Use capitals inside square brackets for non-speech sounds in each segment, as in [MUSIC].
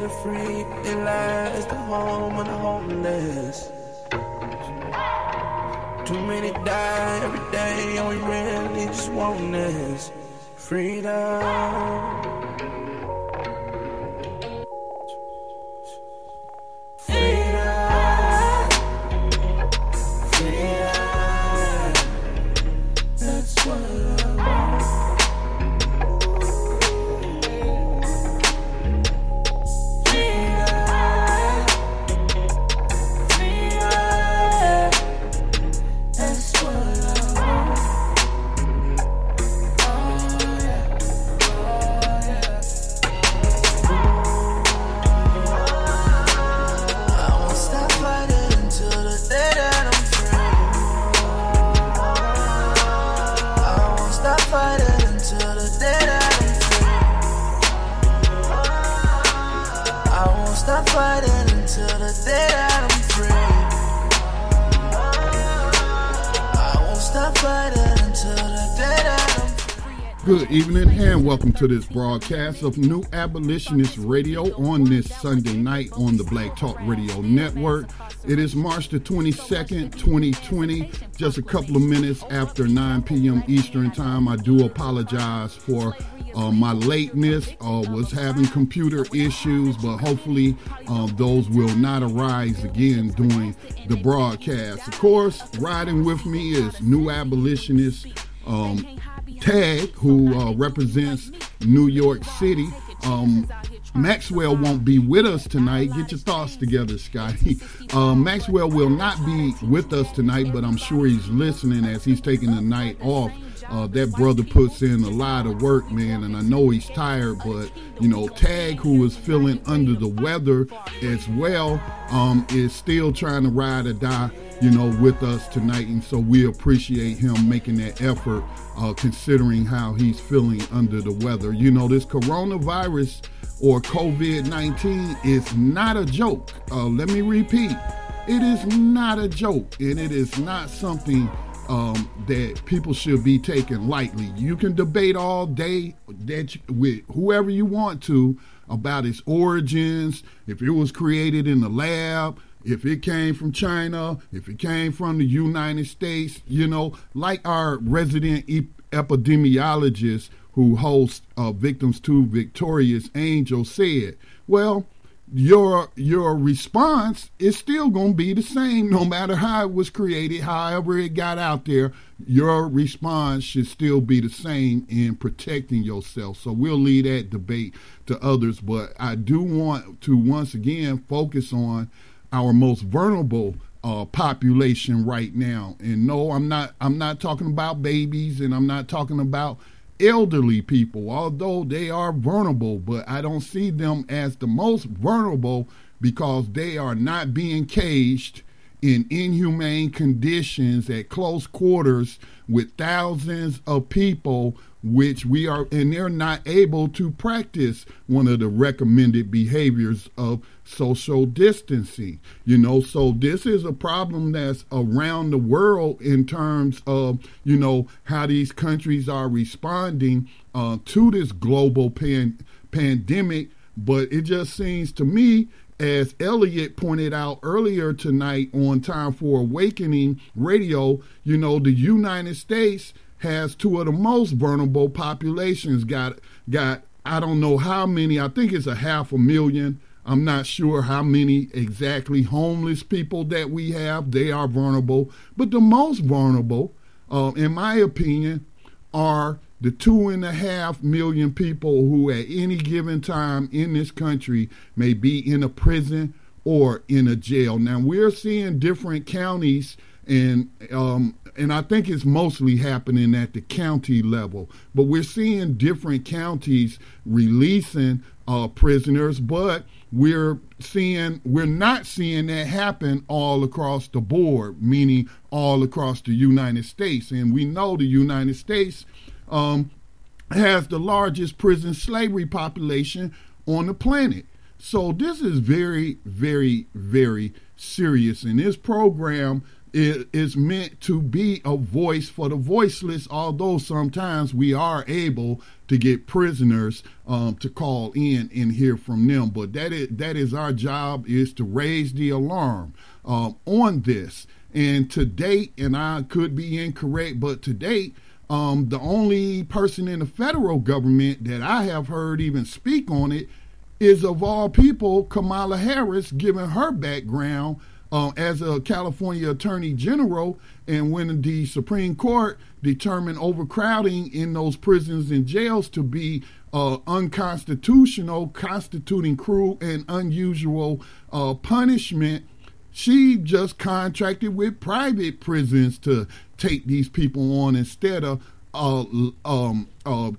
live free, it lies the home of the homeless. Too many die every day, and we really just want this freedom. Welcome to this broadcast of New Abolitionist Radio on this Sunday night on the Black Talk Radio Network. It is March the 22nd, 2020, just a couple of minutes after 9 p.m. Eastern Time. I do apologize for uh, my lateness. Uh, was having computer issues, but hopefully uh, those will not arise again during the broadcast. Of course, riding with me is New Abolitionist um, Tag, who uh, represents New York City. Um, Maxwell won't be with us tonight. Get your thoughts together, Scotty. [LAUGHS] Uh, Maxwell will not be with us tonight, but I'm sure he's listening as he's taking the night off. Uh, that brother puts in a lot of work, man, and I know he's tired, but you know, Tag, who is feeling under the weather as well, um, is still trying to ride or die you know, with us tonight. And so we appreciate him making that effort, uh, considering how he's feeling under the weather. You know, this coronavirus or COVID 19 is not a joke. Uh, let me repeat it is not a joke, and it is not something um, that people should be taken lightly. You can debate all day that you, with whoever you want to about its origins, if it was created in the lab, if it came from China, if it came from the United States, you know, like our resident epidemiologist who hosts uh, Victims to Victorious Angel said, well, your your response is still going to be the same no matter how it was created however it got out there your response should still be the same in protecting yourself so we'll leave that debate to others but i do want to once again focus on our most vulnerable uh, population right now. And no, I'm not. I'm not talking about babies, and I'm not talking about elderly people, although they are vulnerable. But I don't see them as the most vulnerable because they are not being caged in inhumane conditions at close quarters with thousands of people which we are and they're not able to practice one of the recommended behaviors of social distancing. You know so this is a problem that's around the world in terms of you know how these countries are responding uh, to this global pan- pandemic. But it just seems to me as Elliot pointed out earlier tonight on Time for Awakening radio, you know, the United States has two of the most vulnerable populations. Got got I don't know how many. I think it's a half a million. I'm not sure how many exactly homeless people that we have. They are vulnerable, but the most vulnerable, uh, in my opinion, are the two and a half million people who at any given time in this country may be in a prison or in a jail. Now we're seeing different counties and um, and I think it's mostly happening at the county level. But we're seeing different counties releasing uh, prisoners, but we're seeing we're not seeing that happen all across the board, meaning all across the United States. And we know the United States um, has the largest prison slavery population on the planet. So this is very, very, very serious. And this program is meant to be a voice for the voiceless, although sometimes we are able to get prisoners um, to call in and hear from them. But that is, that is our job is to raise the alarm um, on this. And to date, and I could be incorrect, but to date, um, the only person in the federal government that I have heard even speak on it is, of all people, Kamala Harris, given her background uh, as a California Attorney General, and when the Supreme Court determined overcrowding in those prisons and jails to be uh, unconstitutional, constituting cruel and unusual uh, punishment, she just contracted with private prisons to take these people on instead of uh, um, uh,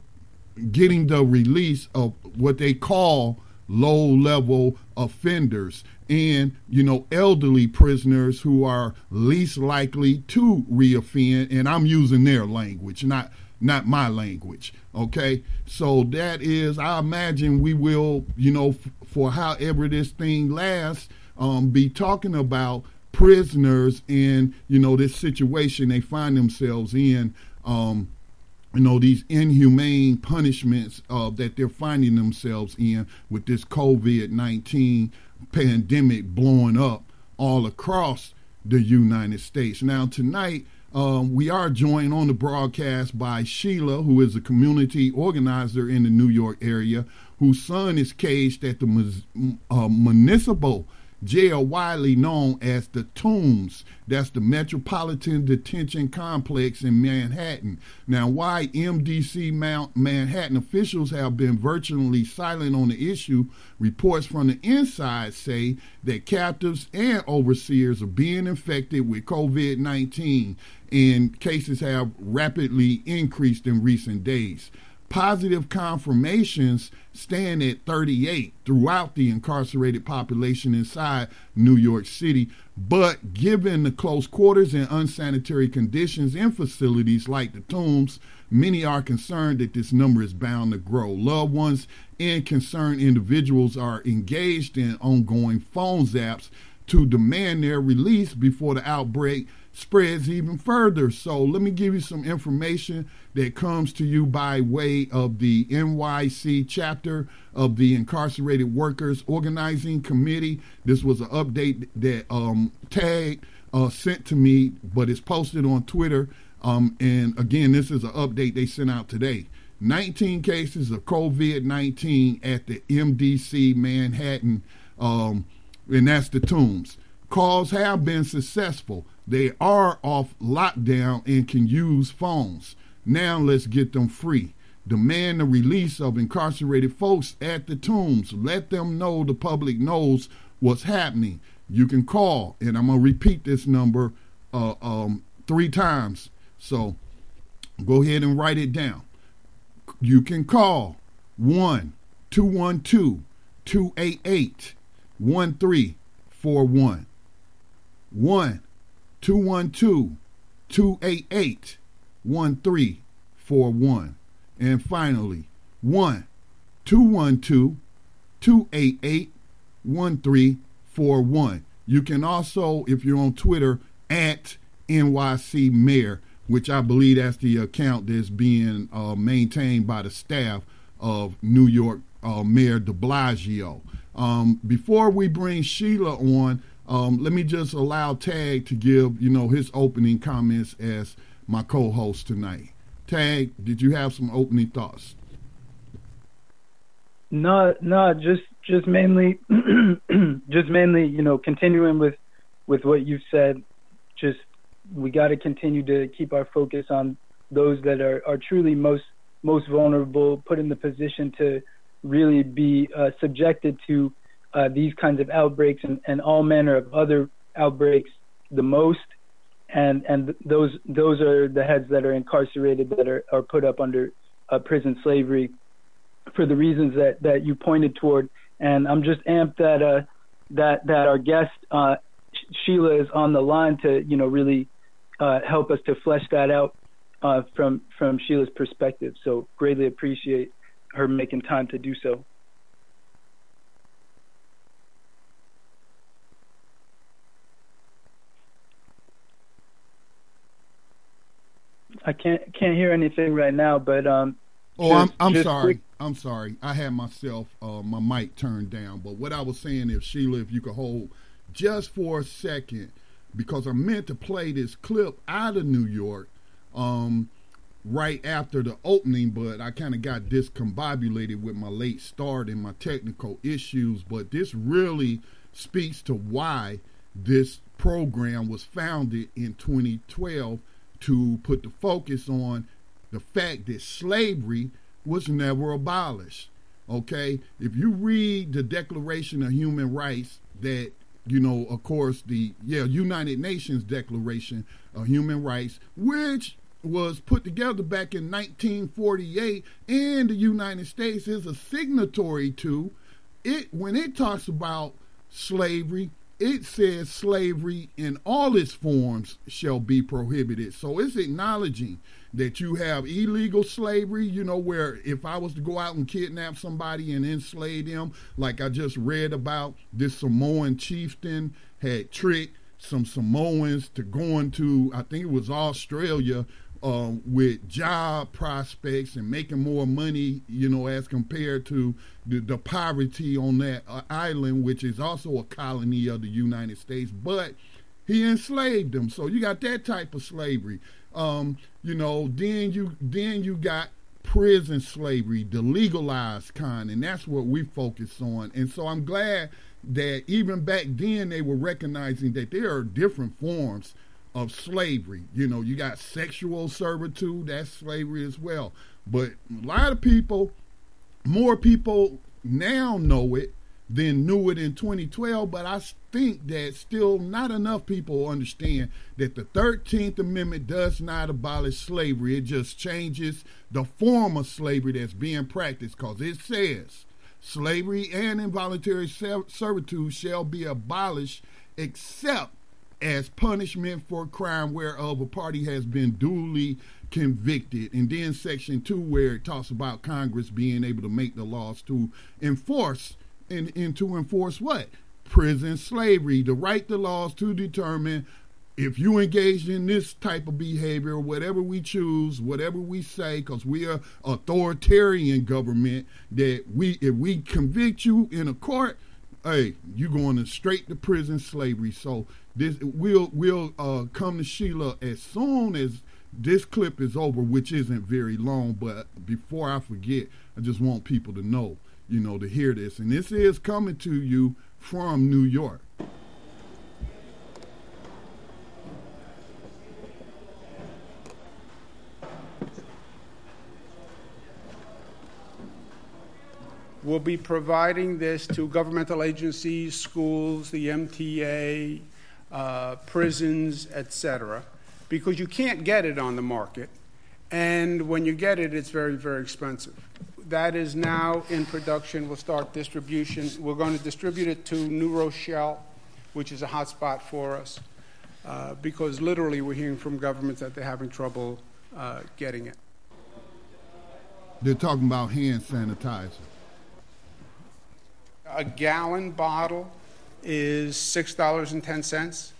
getting the release of what they call low level offenders and you know elderly prisoners who are least likely to reoffend and i'm using their language not not my language okay? So that is i imagine we will you know f- for however this thing lasts um, be talking about prisoners in you know this situation they find themselves in um, you know these inhumane punishments uh, that they're finding themselves in with this COVID-19 pandemic blowing up all across the United States. Now tonight um, we are joined on the broadcast by Sheila, who is a community organizer in the New York area, whose son is caged at the uh, municipal jail widely known as the Tombs. That's the Metropolitan Detention Complex in Manhattan. Now, why MDC Mount Manhattan officials have been virtually silent on the issue, reports from the inside say that captives and overseers are being infected with COVID 19, and cases have rapidly increased in recent days positive confirmations stand at 38 throughout the incarcerated population inside New York City. But given the close quarters and unsanitary conditions in facilities like the tombs, many are concerned that this number is bound to grow. Loved ones and concerned individuals are engaged in ongoing phone zaps to demand their release before the outbreak spreads even further. So let me give you some information that comes to you by way of the NYC chapter of the Incarcerated Workers Organizing Committee. This was an update that um, Tag uh, sent to me, but it's posted on Twitter. Um, and again, this is an update they sent out today. 19 cases of COVID 19 at the MDC Manhattan, um, and that's the tombs. Calls have been successful. They are off lockdown and can use phones. Now let's get them free. Demand the release of incarcerated folks at the tombs. Let them know the public knows what's happening. You can call, and I'm going to repeat this number uh, um, three times. So go ahead and write it down. You can call 1 212 288 1341. 1 212 288 1341. And finally, 1 212 288 1341. You can also, if you're on Twitter, at NYC Mayor, which I believe that's the account that's being uh, maintained by the staff of New York uh, Mayor de Blasio. Um, before we bring Sheila on, um, let me just allow Tag to give, you know, his opening comments as my co-host tonight. Tag, did you have some opening thoughts? No, no, just just mainly, [CLEARS THROAT] just mainly, you know, continuing with with what you've said. Just we got to continue to keep our focus on those that are are truly most most vulnerable, put in the position to really be uh, subjected to uh, these kinds of outbreaks and, and all manner of other outbreaks the most. And and those those are the heads that are incarcerated that are, are put up under uh, prison slavery for the reasons that, that you pointed toward. And I'm just amped that uh, that that our guest uh, Sheila is on the line to you know really uh, help us to flesh that out uh, from from Sheila's perspective. So greatly appreciate her making time to do so. I can't can't hear anything right now, but um. Oh, just, I'm I'm sorry. Quick. I'm sorry. I had myself uh, my mic turned down. But what I was saying is, Sheila, if you could hold just for a second, because I meant to play this clip out of New York. Um, right after the opening, but I kind of got discombobulated with my late start and my technical issues. But this really speaks to why this program was founded in 2012 to put the focus on the fact that slavery was never abolished. Okay, if you read the Declaration of Human Rights, that you know, of course, the yeah United Nations Declaration of Human Rights, which was put together back in 1948, and the United States is a signatory to it. When it talks about slavery, it says slavery in all its forms shall be prohibited. So it's acknowledging that you have illegal slavery, you know, where if I was to go out and kidnap somebody and enslave them, like I just read about, this Samoan chieftain had tricked some Samoans to going to, I think it was Australia, uh, with job prospects and making more money, you know, as compared to the, the poverty on that uh, island, which is also a colony of the United States. But he enslaved them, so you got that type of slavery. Um, you know, then you then you got prison slavery, the legalized kind, and that's what we focus on. And so I'm glad that even back then they were recognizing that there are different forms of slavery. You know, you got sexual servitude, that's slavery as well. But a lot of people, more people now know it than knew it in 2012, but I think that still not enough people understand that the 13th Amendment does not abolish slavery. It just changes the form of slavery that's being practiced because it says slavery and involuntary servitude shall be abolished except as punishment for crime whereof a party has been duly convicted. And then section two, where it talks about Congress being able to make the laws to enforce and, and to enforce what? Prison slavery, to write the laws to determine if you engaged in this type of behavior, whatever we choose, whatever we say, because we are authoritarian government, that we if we convict you in a court, hey, you going to straight to prison slavery. So this we'll we'll uh, come to Sheila as soon as this clip is over, which isn't very long. But before I forget, I just want people to know, you know, to hear this. And this is coming to you from New York. We'll be providing this to governmental agencies, schools, the MTA, uh, prisons, etc., because you can't get it on the market. And when you get it, it's very, very expensive. That is now in production. We'll start distribution. We're going to distribute it to New Rochelle, which is a hot spot for us, uh, because literally we're hearing from governments that they're having trouble uh, getting it. They're talking about hand sanitizer a gallon bottle is $6.10.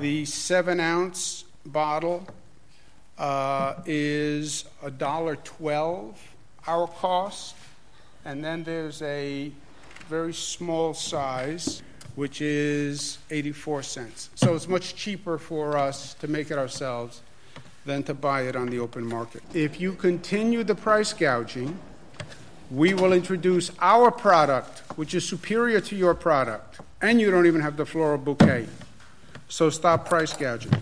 The seven ounce bottle uh, is $1.12 our cost. And then there's a very small size, which is 84 cents. So it's much cheaper for us to make it ourselves than to buy it on the open market. If you continue the price gouging, we will introduce our product, which is superior to your product, and you don't even have the floral bouquet. So stop price gouging.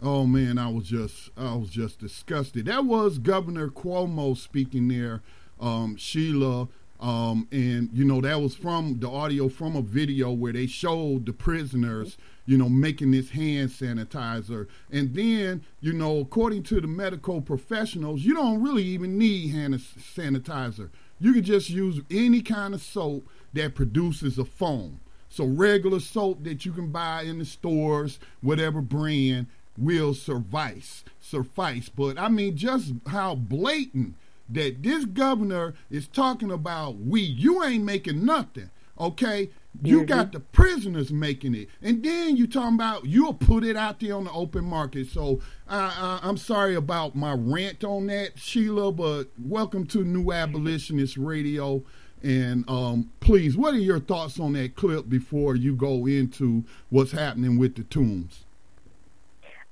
Oh man, I was just I was just disgusted. That was Governor Cuomo speaking there, um, Sheila, um, and you know that was from the audio from a video where they showed the prisoners you know, making this hand sanitizer. And then, you know, according to the medical professionals, you don't really even need hand sanitizer. You can just use any kind of soap that produces a foam. So regular soap that you can buy in the stores, whatever brand, will suffice. Suffice. But I mean, just how blatant that this governor is talking about we. You ain't making nothing. Okay, You mm-hmm. got the prisoners making it, and then you talking about you'll put it out there on the open market. So I, I, I'm sorry about my rant on that, Sheila. But welcome to New Abolitionist Radio. And um, please, what are your thoughts on that clip before you go into what's happening with the tombs?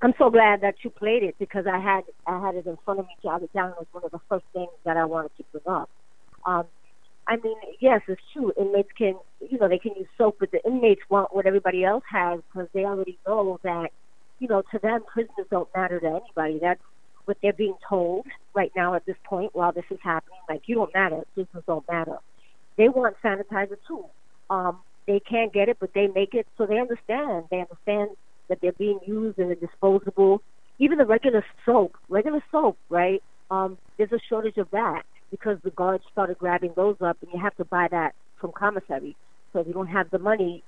I'm so glad that you played it because I had I had it in front of me. Jot it down was one of the first things that I wanted to bring up. Um, I mean, yes, it's true. Inmates can, you know, they can use soap, but the inmates want what everybody else has because they already know that, you know, to them, prisoners don't matter to anybody. That's what they're being told right now at this point while this is happening. Like, you don't matter. Prisoners don't matter. They want sanitizer too. Um, they can't get it, but they make it so they understand. They understand that they're being used in a disposable. Even the regular soap, regular soap, right? Um, there's a shortage of that because the guards started grabbing those up, and you have to buy that from commissary. So if you don't have the money,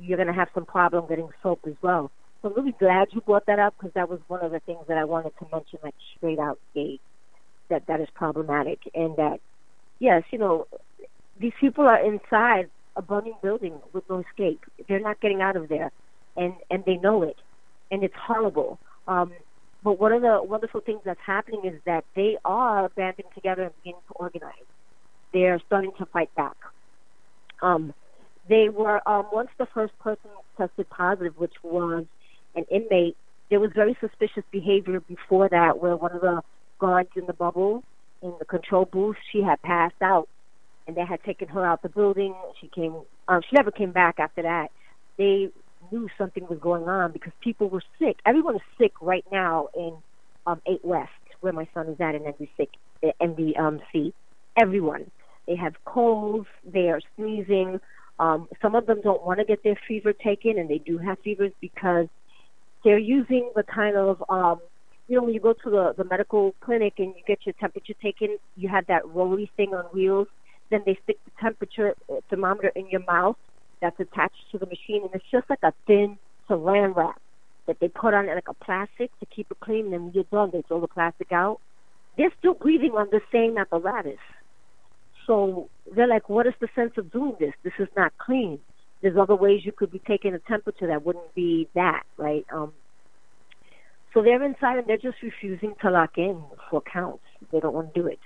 you're going to have some problem getting soap as well. So I'm really glad you brought that up because that was one of the things that I wanted to mention, like straight out gate, that that is problematic, and that yes, you know, these people are inside a burning building with no escape. They're not getting out of there, and and they know it, and it's horrible. Um, but one of the wonderful things that's happening is that they are banding together and beginning to organize. They're starting to fight back. Um, they were um, once the first person tested positive, which was an inmate. There was very suspicious behavior before that, where one of the guards in the bubble in the control booth, she had passed out, and they had taken her out of the building. She came. Um, she never came back after that. They knew something was going on because people were sick. Everyone is sick right now in um, 8 West, where my son is at in MDC. MDC. Everyone. They have colds. They are sneezing. Um, some of them don't want to get their fever taken, and they do have fevers because they're using the kind of, um, you know, when you go to the, the medical clinic and you get your temperature taken, you have that rolly thing on wheels. Then they stick the temperature uh, thermometer in your mouth that's attached to the machine, and it's just like a thin saran wrap that they put on like a plastic to keep it clean. And then when you're done, they throw the plastic out. They're still breathing on the same apparatus. So they're like, what is the sense of doing this? This is not clean. There's other ways you could be taking a temperature that wouldn't be that, right? Um, so they're inside and they're just refusing to lock in for counts. They don't want to do it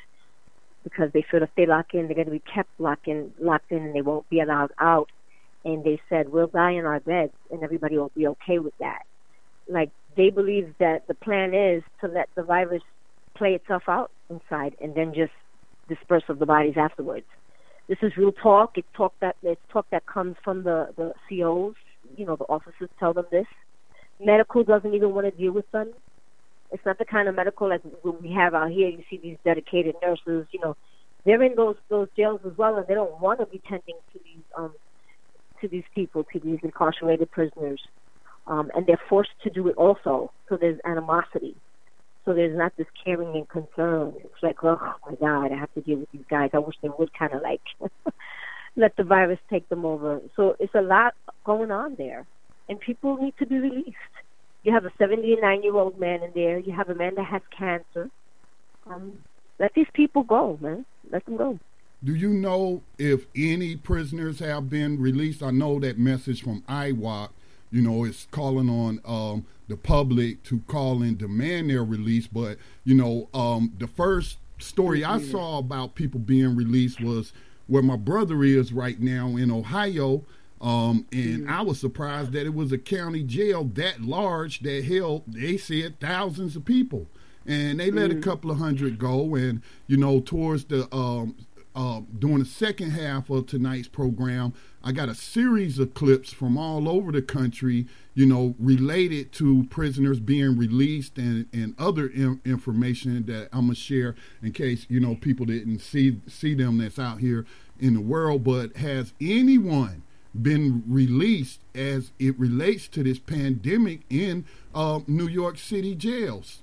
because they feel if they lock in, they're going to be kept locked in, locked in, and they won't be allowed out and they said we'll die in our beds and everybody will be okay with that. Like they believe that the plan is to let the virus play itself out inside and then just disperse of the bodies afterwards. This is real talk. It's talk that it's talk that comes from the the COs you know the officers tell them this. Medical doesn't even want to deal with them. It's not the kind of medical like we have out here. You see these dedicated nurses you know they're in those those jails as well and they don't want to be tending to these um to these people, to these incarcerated prisoners, um, and they're forced to do it also. So there's animosity. So there's not this caring and concern. It's like, oh my God, I have to deal with these guys. I wish they would kind of like [LAUGHS] let the virus take them over. So it's a lot going on there, and people need to be released. You have a 79 year old man in there. You have a man that has cancer. Um, let these people go, man. Let them go. Do you know if any prisoners have been released? I know that message from IWOC, you know, is calling on um, the public to call and demand their release. But, you know, um, the first story I saw about people being released was where my brother is right now in Ohio. Um, and I was surprised that it was a county jail that large that held, they said, thousands of people. And they let a couple of hundred go. And, you know, towards the um, uh, during the second half of tonight's program, I got a series of clips from all over the country, you know, related to prisoners being released and, and other in- information that I'm gonna share in case you know people didn't see see them that's out here in the world. But has anyone been released as it relates to this pandemic in uh, New York City jails?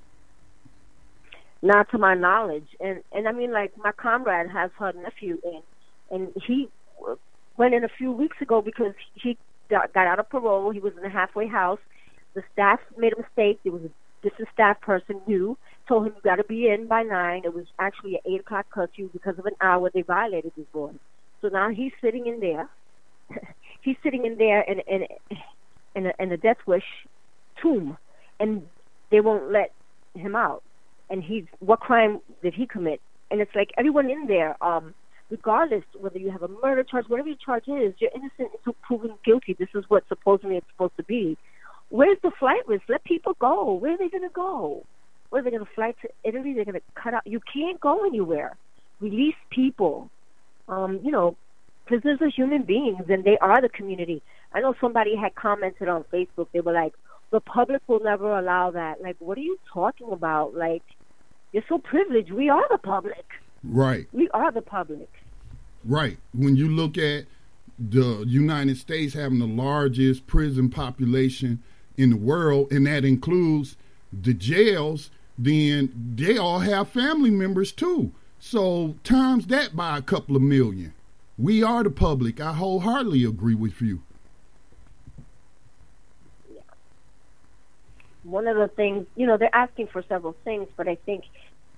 Not to my knowledge. And and I mean, like my comrade has her nephew in, and he went in a few weeks ago because he got, out of parole. He was in a halfway house. The staff made a mistake. There was a different staff person knew told him you got to be in by nine. It was actually an eight o'clock curfew because of an hour they violated this boy. So now he's sitting in there, [LAUGHS] he's sitting in there in in in a, in a death wish tomb, and they won't let him out. And he's what crime did he commit? And it's like everyone in there, um, regardless whether you have a murder charge, whatever your charge is, you're innocent until proven guilty. This is what supposedly it's supposed to be. Where's the flight risk? Let people go. Where are they going to go? Where are they going to fly to Italy? They're going to cut out. You can't go anywhere. Release people. Um, you know, prisoners are human beings and they are the community. I know somebody had commented on Facebook. They were like, "The public will never allow that." Like, what are you talking about? Like, you're so privileged. We are the public. Right. We are the public. Right. When you look at the United States having the largest prison population in the world, and that includes the jails, then they all have family members too. So times that by a couple of million. We are the public. I wholeheartedly agree with you. One of the things, you know, they're asking for several things, but I think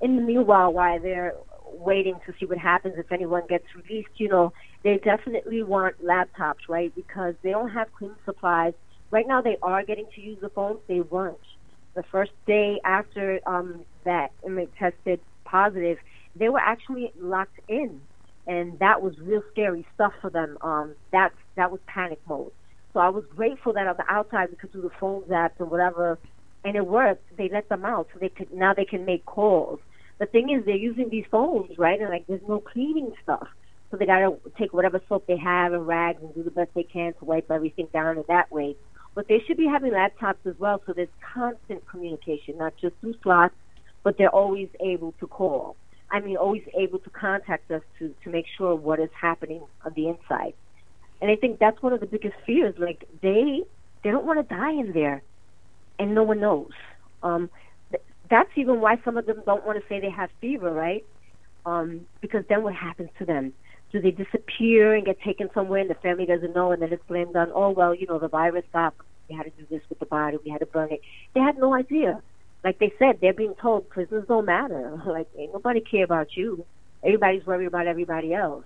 in the meanwhile, while they're waiting to see what happens if anyone gets released, you know, they definitely want laptops, right? Because they don't have cleaning supplies. Right now, they are getting to use the phones. They weren't. The first day after um, that inmate tested positive, they were actually locked in and that was real scary stuff for them. Um, that that was panic mode. So I was grateful that on the outside we could do the phone zaps and whatever, and it worked. They let them out, so they could now they can make calls. The thing is, they're using these phones, right? And like, there's no cleaning stuff, so they gotta take whatever soap they have and rags and do the best they can to wipe everything down in that way. But they should be having laptops as well, so there's constant communication, not just through slots, but they're always able to call. I mean, always able to contact us to, to make sure what is happening on the inside. And I think that's one of the biggest fears. Like they they don't want to die in there, and no one knows. Um, th- that's even why some of them don't want to say they have fever, right? Um, because then what happens to them? Do they disappear and get taken somewhere, and the family doesn't know, and then it's blamed on, oh well, you know, the virus got. We had to do this with the body. We had to burn it. They had no idea like they said, they're being told prisons don't matter. [LAUGHS] Like ain't nobody care about you. Everybody's worried about everybody else.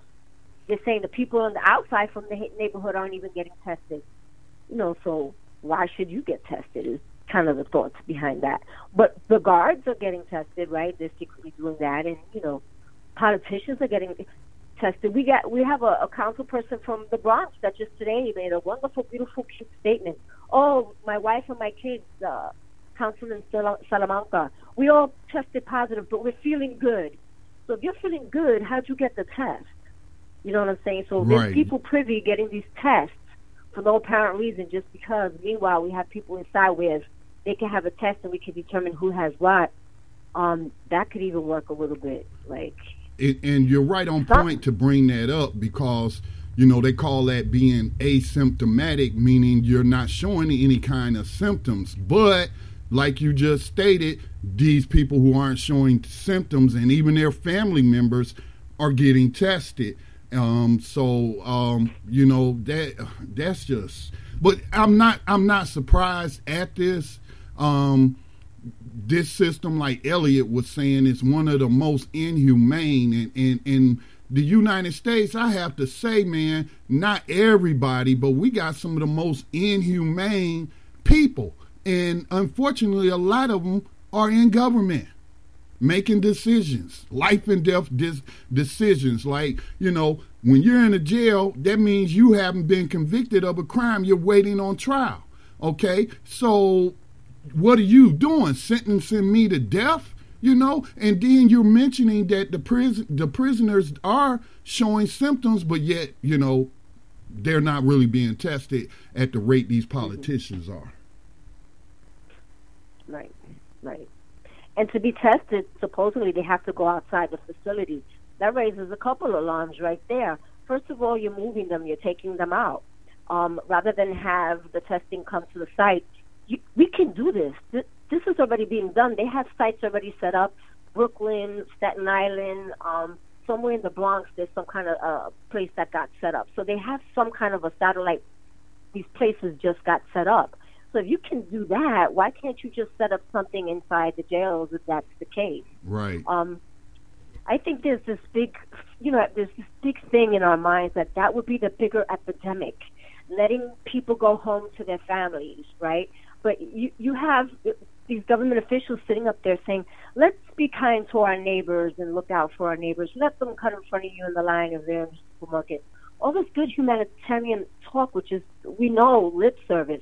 They're saying the people on the outside from the neighborhood aren't even getting tested. You know, so why should you get tested? Kind of the thoughts behind that. But the guards are getting tested, right? They're secretly doing that, and you know, politicians are getting tested. We got we have a, a council person from the Bronx that just today made a wonderful, beautiful, cute statement. Oh, my wife and my kids. Uh, Councilman Salamanca. We all tested positive, but we're feeling good. So if you're feeling good, how'd you get the test? You know what I'm saying? So right. there's people privy getting these tests for no apparent reason, just because. Meanwhile, we have people inside where they can have a test and we can determine who has what. Um, that could even work a little bit, like. It, and you're right on point to bring that up because you know they call that being asymptomatic, meaning you're not showing any kind of symptoms, but like you just stated, these people who aren't showing symptoms and even their family members are getting tested. Um, so um, you know that that's just. But I'm not I'm not surprised at this. Um, this system, like Elliot was saying, is one of the most inhumane. And in, the United States, I have to say, man, not everybody, but we got some of the most inhumane people. And unfortunately, a lot of them are in government making decisions, life and death dis- decisions. Like, you know, when you're in a jail, that means you haven't been convicted of a crime. You're waiting on trial. Okay? So, what are you doing? Sentencing me to death? You know, and then you're mentioning that the prison the prisoners are showing symptoms, but yet, you know, they're not really being tested at the rate these politicians are. Right, right. And to be tested, supposedly they have to go outside the facility. That raises a couple alarms right there. First of all, you're moving them, you're taking them out. Um, rather than have the testing come to the site, you, we can do this. this. This is already being done. They have sites already set up. Brooklyn, Staten Island, um, somewhere in the Bronx, there's some kind of uh, place that got set up. So they have some kind of a satellite. These places just got set up. So if you can do that, why can't you just set up something inside the jails if that's the case? Right. Um, I think there's this big, you know, there's this big thing in our minds that that would be the bigger epidemic, letting people go home to their families, right? But you you have these government officials sitting up there saying, let's be kind to our neighbors and look out for our neighbors. Let them cut in front of you in the line of their supermarket. All this good humanitarian talk, which is, we know, lip service.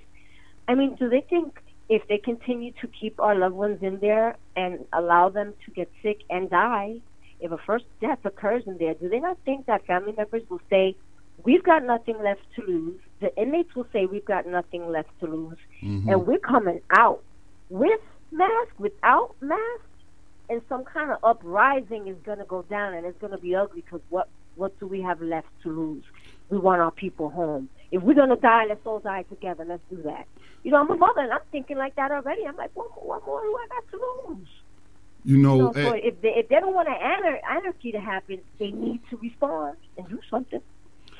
I mean, do they think if they continue to keep our loved ones in there and allow them to get sick and die, if a first death occurs in there, do they not think that family members will say, we've got nothing left to lose? The inmates will say, we've got nothing left to lose, mm-hmm. and we're coming out with mask, without mask, and some kind of uprising is going to go down, and it's going to be ugly because what what do we have left to lose? We want our people home. If we're going to die, let's all die together. Let's do that. You know, I'm a mother, and I'm thinking like that already. I'm like, what, what more do I got to lose? You know, you know so if they if they don't want anar- anarchy to happen, they need to respond and do something.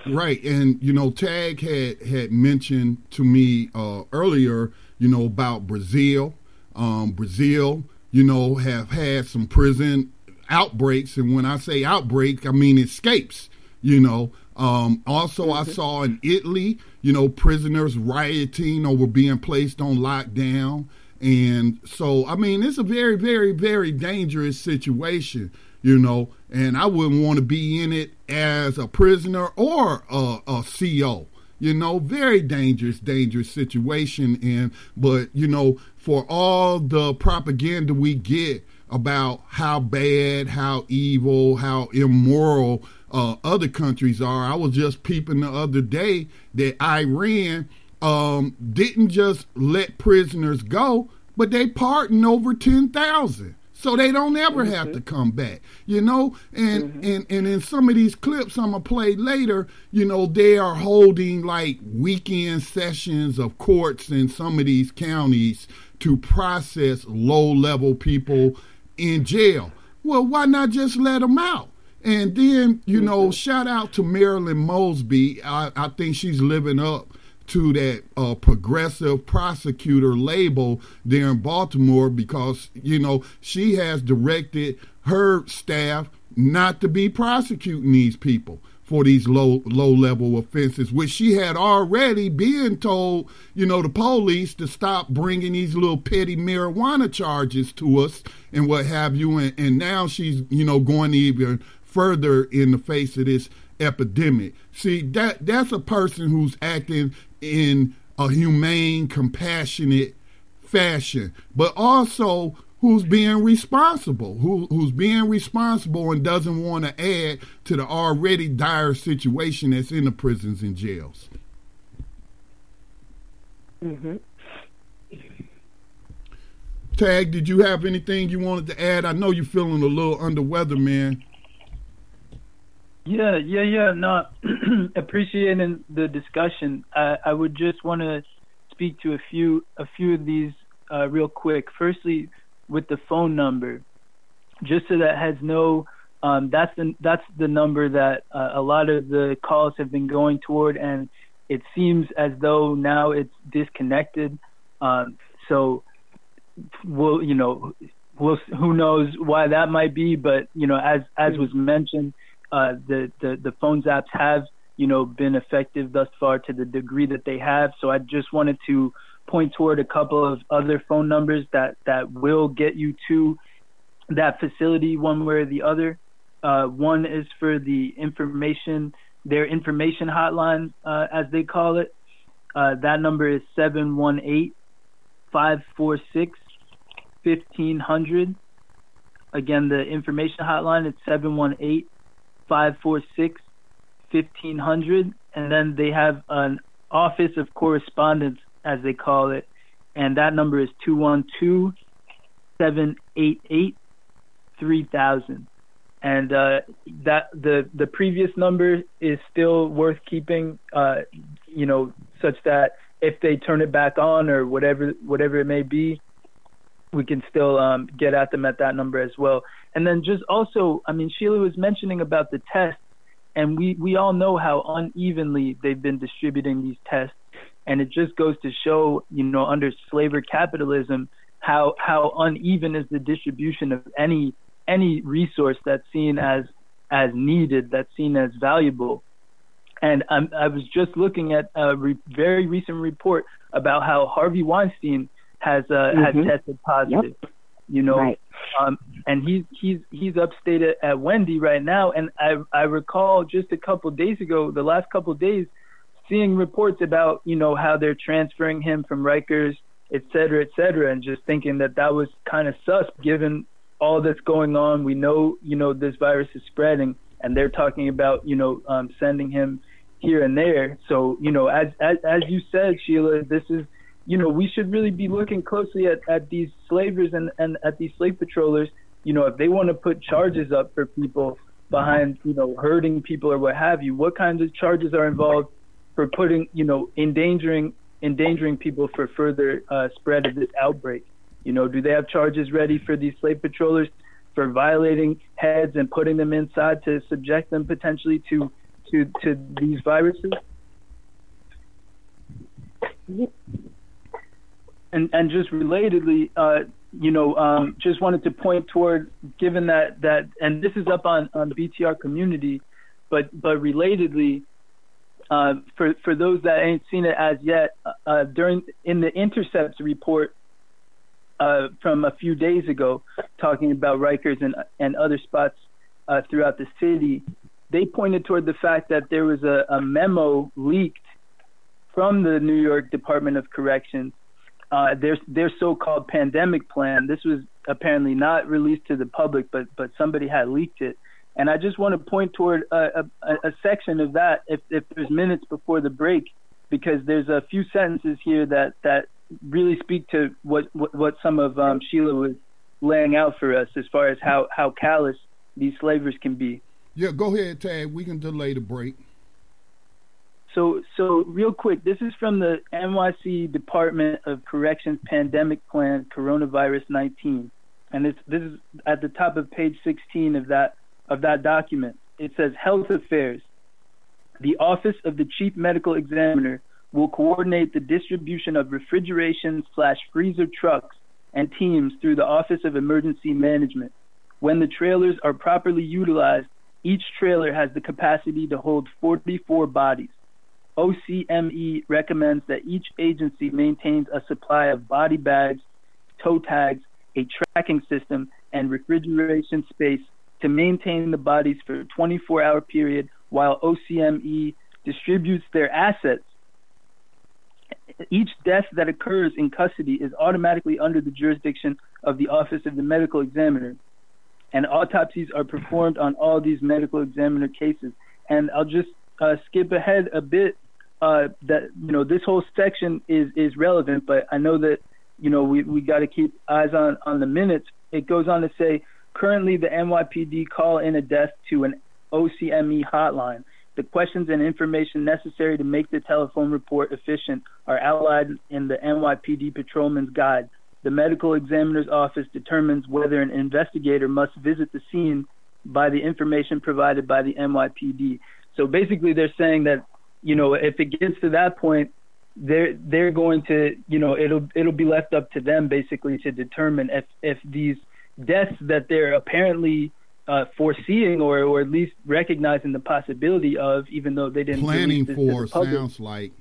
Right, and you know, Tag had had mentioned to me uh, earlier, you know, about Brazil. Um, Brazil, you know, have had some prison outbreaks, and when I say outbreak, I mean escapes. You know, um, also mm-hmm. I saw in Italy, you know, prisoners rioting over being placed on lockdown. And so, I mean, it's a very, very, very dangerous situation, you know, and I wouldn't want to be in it as a prisoner or a, a CO, you know, very dangerous, dangerous situation. And, but, you know, for all the propaganda we get about how bad, how evil, how immoral uh, other countries are, I was just peeping the other day that Iran um, didn't just let prisoners go, but they pardoned over 10,000. So they don't ever mm-hmm. have to come back, you know. And mm-hmm. and and in some of these clips I'm gonna play later, you know, they are holding like weekend sessions of courts in some of these counties to process low level people in jail. Well, why not just let them out? And then, you know, mm-hmm. shout out to Marilyn Mosby. I, I think she's living up to that uh, progressive prosecutor label there in Baltimore because, you know, she has directed her staff not to be prosecuting these people for these low low level offenses, which she had already been told, you know, the police to stop bringing these little petty marijuana charges to us and what have you. And, and now she's, you know, going even further in the face of this epidemic. See, that that's a person who's acting in a humane, compassionate fashion, but also who's being responsible, who, who's being responsible and doesn't want to add to the already dire situation that's in the prisons and jails. Mm-hmm. Tag, did you have anything you wanted to add? I know you're feeling a little under weather, man. Yeah, yeah, yeah. No, [CLEARS THROAT] appreciating the discussion. I, I would just want to speak to a few a few of these uh, real quick. Firstly, with the phone number, just so that has no. Um, that's the that's the number that uh, a lot of the calls have been going toward, and it seems as though now it's disconnected. Um, so, we'll you know, we'll, who knows why that might be, but you know, as as was mentioned uh, the, the the phone zaps have you know been effective thus far to the degree that they have. So I just wanted to point toward a couple of other phone numbers that that will get you to that facility one way or the other. Uh, one is for the information, their information hotline, uh, as they call it. Uh, that number is 718 546 1500. Again, the information hotline is 718 546 1500. And then they have an office of correspondence, as they call it, and that number is 212 788 3000. And uh, that the the previous number is still worth keeping, uh, you know, such that if they turn it back on or whatever whatever it may be, we can still um, get at them at that number as well. And then just also, I mean, Sheila was mentioning about the tests, and we, we all know how unevenly they've been distributing these tests. And it just goes to show, you know, under slavery capitalism, how how uneven is the distribution of any any resource that's seen as as needed, that's seen as valuable. And I'm, I was just looking at a re- very recent report about how Harvey Weinstein has uh, Mhm. has tested positive. You know, Right. um, and he's he's he's upstate at, at Wende right now. And I I recall just a couple days ago, the last couple days, seeing reports about you know how they're transferring him from Rikers, et cetera, et cetera, and just thinking that that was kind of sus given all that's going on. We know you know this virus is spreading, and they're talking about you know um, sending him here and there. So you know, as as as you said, Sheila, this is you know we should really be looking closely at at these slavers and and at these slave patrollers. You know, if they want to put charges up for people behind you know hurting people or what have you, what kinds of charges are involved for putting you know endangering endangering people for further uh, spread of this outbreak? You know, do they have charges ready for these slave patrollers for violating heads and putting them inside to subject them potentially to to to these viruses? And and just relatedly, uh, you know, um, just wanted to point toward, given that that, and this is up on on BTR community, but but relatedly, uh, for for those that ain't seen it as yet, uh, during in the Intercepts report uh, from a few days ago, talking about Rikers and and other spots uh, throughout the city, they pointed toward the fact that there was a, a memo leaked from the New York Department of Corrections, uh, their their so-called pandemic plan. This was apparently not released to the public, but but somebody had leaked it. And I just want to point toward a, a, a section of that, if, if there's minutes before the break, because there's a few sentences here that, that really speak to what, what, what some of um, Sheila was laying out for us as far as how, how callous these slavers can be. Yeah, go ahead, Tad. We can delay the break. So, so real quick, this is from the NYC Department of Corrections Pandemic Plan, Coronavirus 19, and it's this is at the top of page 16 of that of that document. It says Health Affairs. The Office of the Chief Medical Examiner will coordinate the distribution of refrigeration slash freezer trucks and teams through the Office of Emergency Management. When the trailers are properly utilized, each trailer has the capacity to hold 44 bodies. OCME recommends that each agency maintains a supply of body bags, toe tags, a tracking system, and refrigeration space to maintain the bodies for a 24 hour period while OCME distributes their assets. Each death that occurs in custody is automatically under the jurisdiction of the Office of the Medical Examiner, and autopsies are performed on all these medical examiner cases. And I'll just uh, skip ahead a bit. Uh, that you know, this whole section is is relevant, but I know that you know we we got to keep eyes on on the minutes. It goes on to say Currently, the NYPD call in a death to an OCME hotline. The questions and information necessary to make the telephone report efficient are outlined in the NYPD Patrolman's Guide. The medical examiner's office determines whether an investigator must visit the scene by the information provided by the NYPD. So basically, they're saying that you know if it gets to that point, they're they're going to you know it'll it'll be left up to them basically to determine if if these deaths that they're apparently uh, foreseeing or, or at least recognizing the possibility of, even though they didn't planning release this to for sounds like.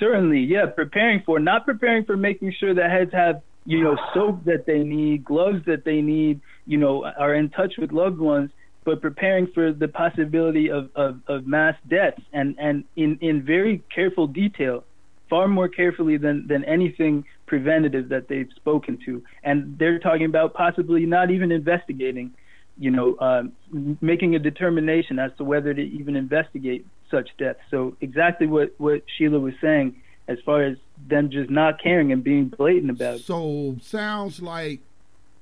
Certainly, yeah, preparing for, not preparing for making sure that heads have, you know, soap that they need, gloves that they need, you know, are in touch with loved ones, but preparing for the possibility of, of, of mass deaths and, and in, in very careful detail, far more carefully than, than anything preventative that they've spoken to. And they're talking about possibly not even investigating, you know, um, making a determination as to whether to even investigate such deaths. So exactly what, what Sheila was saying as far as them just not caring and being blatant about it. So sounds like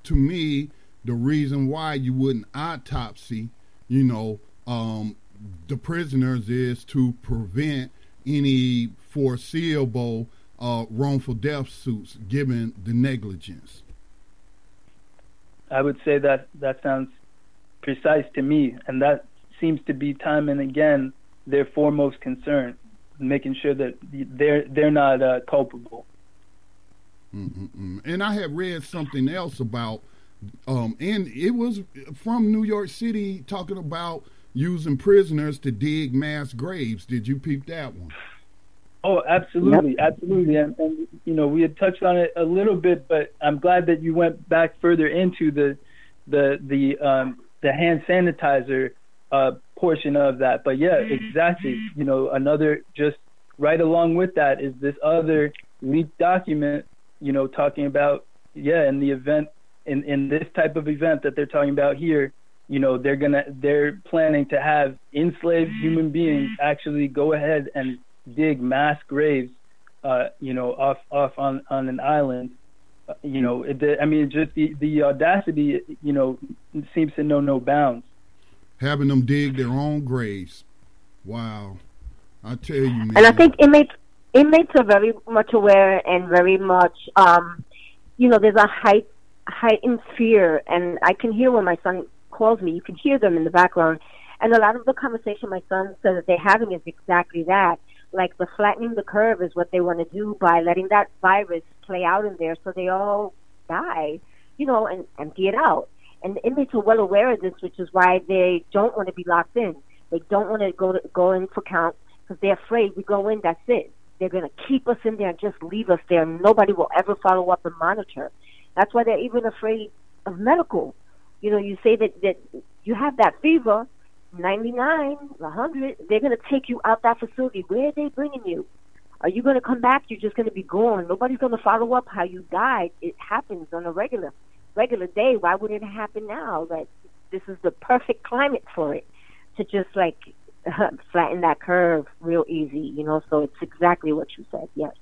to me the reason why you wouldn't autopsy, you know, um, the prisoners is to prevent any foreseeable uh, wrongful death suits given the negligence. I would say that that sounds precise to me, and that seems to be time and again their foremost concern, making sure that they're they're not uh, culpable. Mm-mm-mm. And I have read something else about Um, and it was from New York City talking about using prisoners to dig mass graves. Did you peep that one? Oh, absolutely, absolutely. And, and, you know, we had touched on it a little bit, but I'm glad that you went back further into the the the um, the hand sanitizer uh, portion of that. But yeah, exactly. You know, another just right along with that is this other leaked document. You know, talking about yeah, in the event in in this type of event that they're talking about here, you know, they're gonna they're planning to have enslaved human beings actually go ahead and dig mass graves, uh, you know, off off on on an island. Uh, you know, it, I mean, just the the audacity, you know, seems to know no bounds. Having them dig their own graves. Wow, I tell you, man. And I think inmates inmates are very much aware and very much, um, you know, there's a height heightened fear, and I can hear when my son calls me. You can hear them in the background. And a lot of the conversation my son says that they're having is exactly that like the flattening the curve is what they want to do by letting that virus play out in there so they all die, you know, and empty it out. And the inmates are well aware of this, which is why they don't want to be locked in. They don't want to go to, go in for count because they're afraid we go in, that's it. They're going to keep us in there and just leave us there. Nobody will ever follow up and monitor. That's why they're even afraid of medical. You know, you say that that you have that fever, 99, 100, they're going to take you out that facility. Where are they bringing you? Are you going to come back? You're just going to be gone. Nobody's going to follow up how you died. It happens on a regular regular day. Why would it happen now? That this is the perfect climate for it to just like [LAUGHS] flatten that curve real easy, you know. So it's exactly what you said. Yes.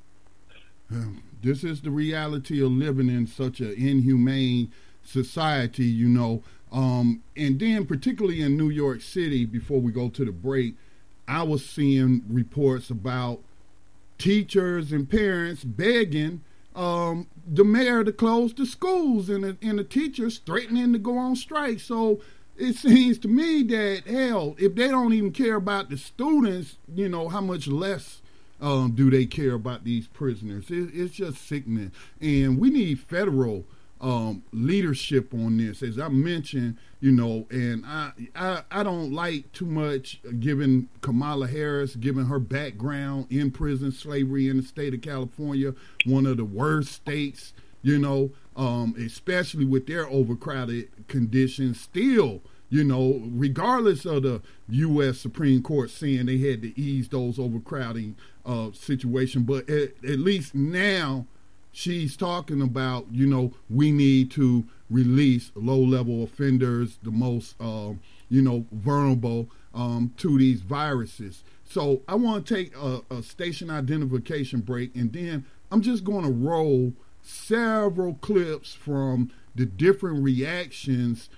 Um, this is the reality of living in such an inhumane society, you know. Um, and then, particularly in New York City, before we go to the break, I was seeing reports about teachers and parents begging um, the mayor to close the schools and the, and the teachers threatening to go on strike. So it seems to me that, hell, if they don't even care about the students, you know, how much less um, do they care about these prisoners? It, it's just sickening. And we need federal um, leadership on this. As I mentioned, you know, and I, I I don't like too much giving Kamala Harris, given her background in prison slavery in the state of California, one of the worst states, you know, um, especially with their overcrowded conditions. Still, you know, regardless of the U.S. Supreme Court saying they had to ease those overcrowding uh, situation, but at, at least now she's talking about, you know, we need to release low level offenders, the most, uh, you know, vulnerable um, to these viruses. So I want to take a, a station identification break, and then I'm just going to roll several clips from the different reactions,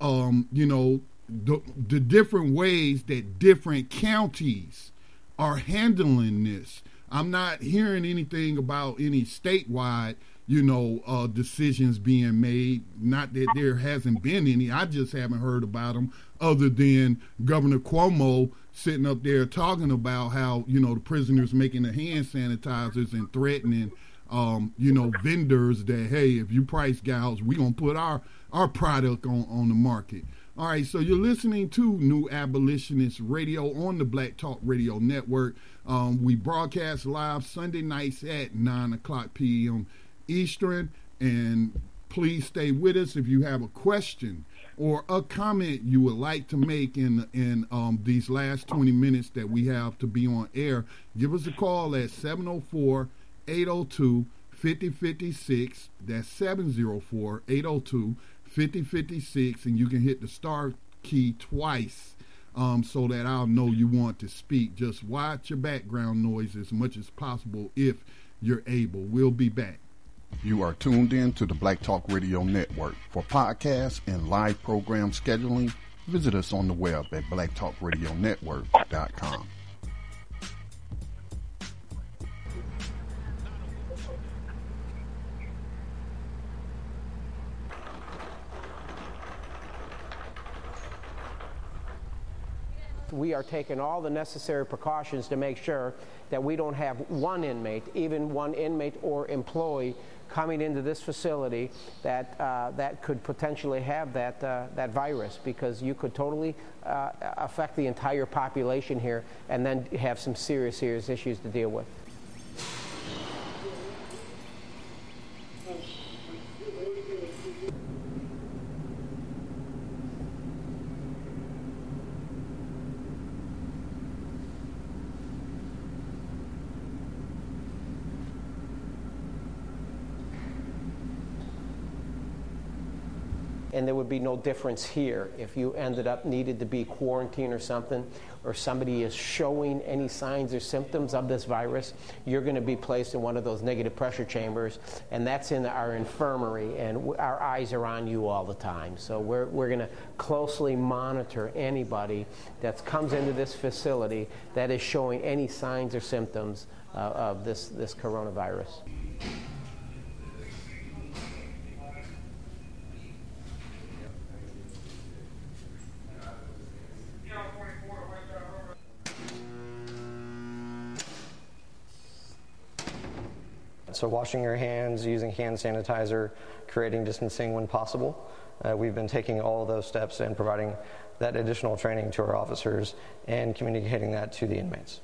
um, you know, the, the different ways that different counties are handling this. I'm not hearing anything about any statewide, you know, uh, decisions being made. Not that there hasn't been any. I just haven't heard about them, other than Governor Cuomo sitting up there talking about how you know the prisoners making the hand sanitizers and threatening, um, you know, vendors that hey, if you price gouge, we're gonna put our our product on on the market. All right, so you're listening to New Abolitionist Radio on the Black Talk Radio Network. Um, we broadcast live Sunday nights at 9 o'clock p.m. Eastern. And please stay with us if you have a question or a comment you would like to make in in um, these last 20 minutes that we have to be on air. Give us a call at 704 802 5056. That's 704 802 5056, and you can hit the star key twice um, so that I'll know you want to speak. Just watch your background noise as much as possible if you're able. We'll be back. You are tuned in to the Black Talk Radio Network. For podcasts and live program scheduling, visit us on the web at blacktalkradionetwork.com. we are taking all the necessary precautions to make sure that we don't have one inmate, even one inmate or employee, coming into this facility that uh, that could potentially have that uh, that virus because you could totally uh, affect the entire population here and then have some serious serious issues to deal with. Would be no difference here if you ended up needed to be quarantined or something or somebody is showing any signs or symptoms of this virus you're going to be placed in one of those negative pressure chambers and that's in our infirmary and our eyes are on you all the time. So we're, we're going to closely monitor anybody that comes into this facility that is showing any signs or symptoms uh, of this, this coronavirus So washing your hands, using hand sanitizer, creating distancing when possible. Uh, we've been taking all those steps and providing that additional training to our officers and communicating that to the inmates.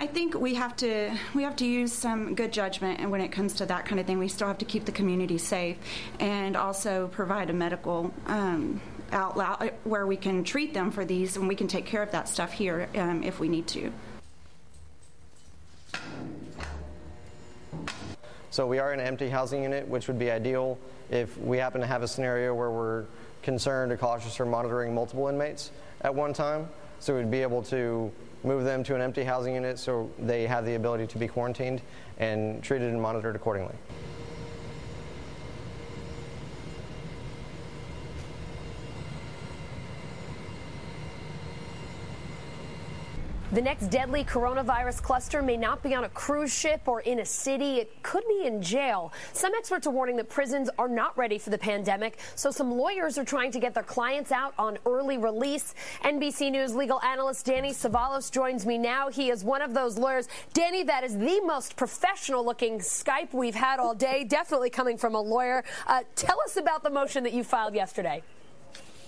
I think we have to we have to use some good judgment, and when it comes to that kind of thing, we still have to keep the community safe, and also provide a medical um, uh, where we can treat them for these, and we can take care of that stuff here um, if we need to. So we are in an empty housing unit, which would be ideal if we happen to have a scenario where we're concerned or cautious or monitoring multiple inmates at one time. So we'd be able to move them to an empty housing unit so they have the ability to be quarantined and treated and monitored accordingly. The next deadly coronavirus cluster may not be on a cruise ship or in a city. It could be in jail. Some experts are warning that prisons are not ready for the pandemic, so some lawyers are trying to get their clients out on early release. NBC News legal analyst Danny Cevallos joins me now. He is one of those lawyers. Danny, that is the most professional looking Skype we've had all day, definitely coming from a lawyer. Uh, tell us about the motion that you filed yesterday.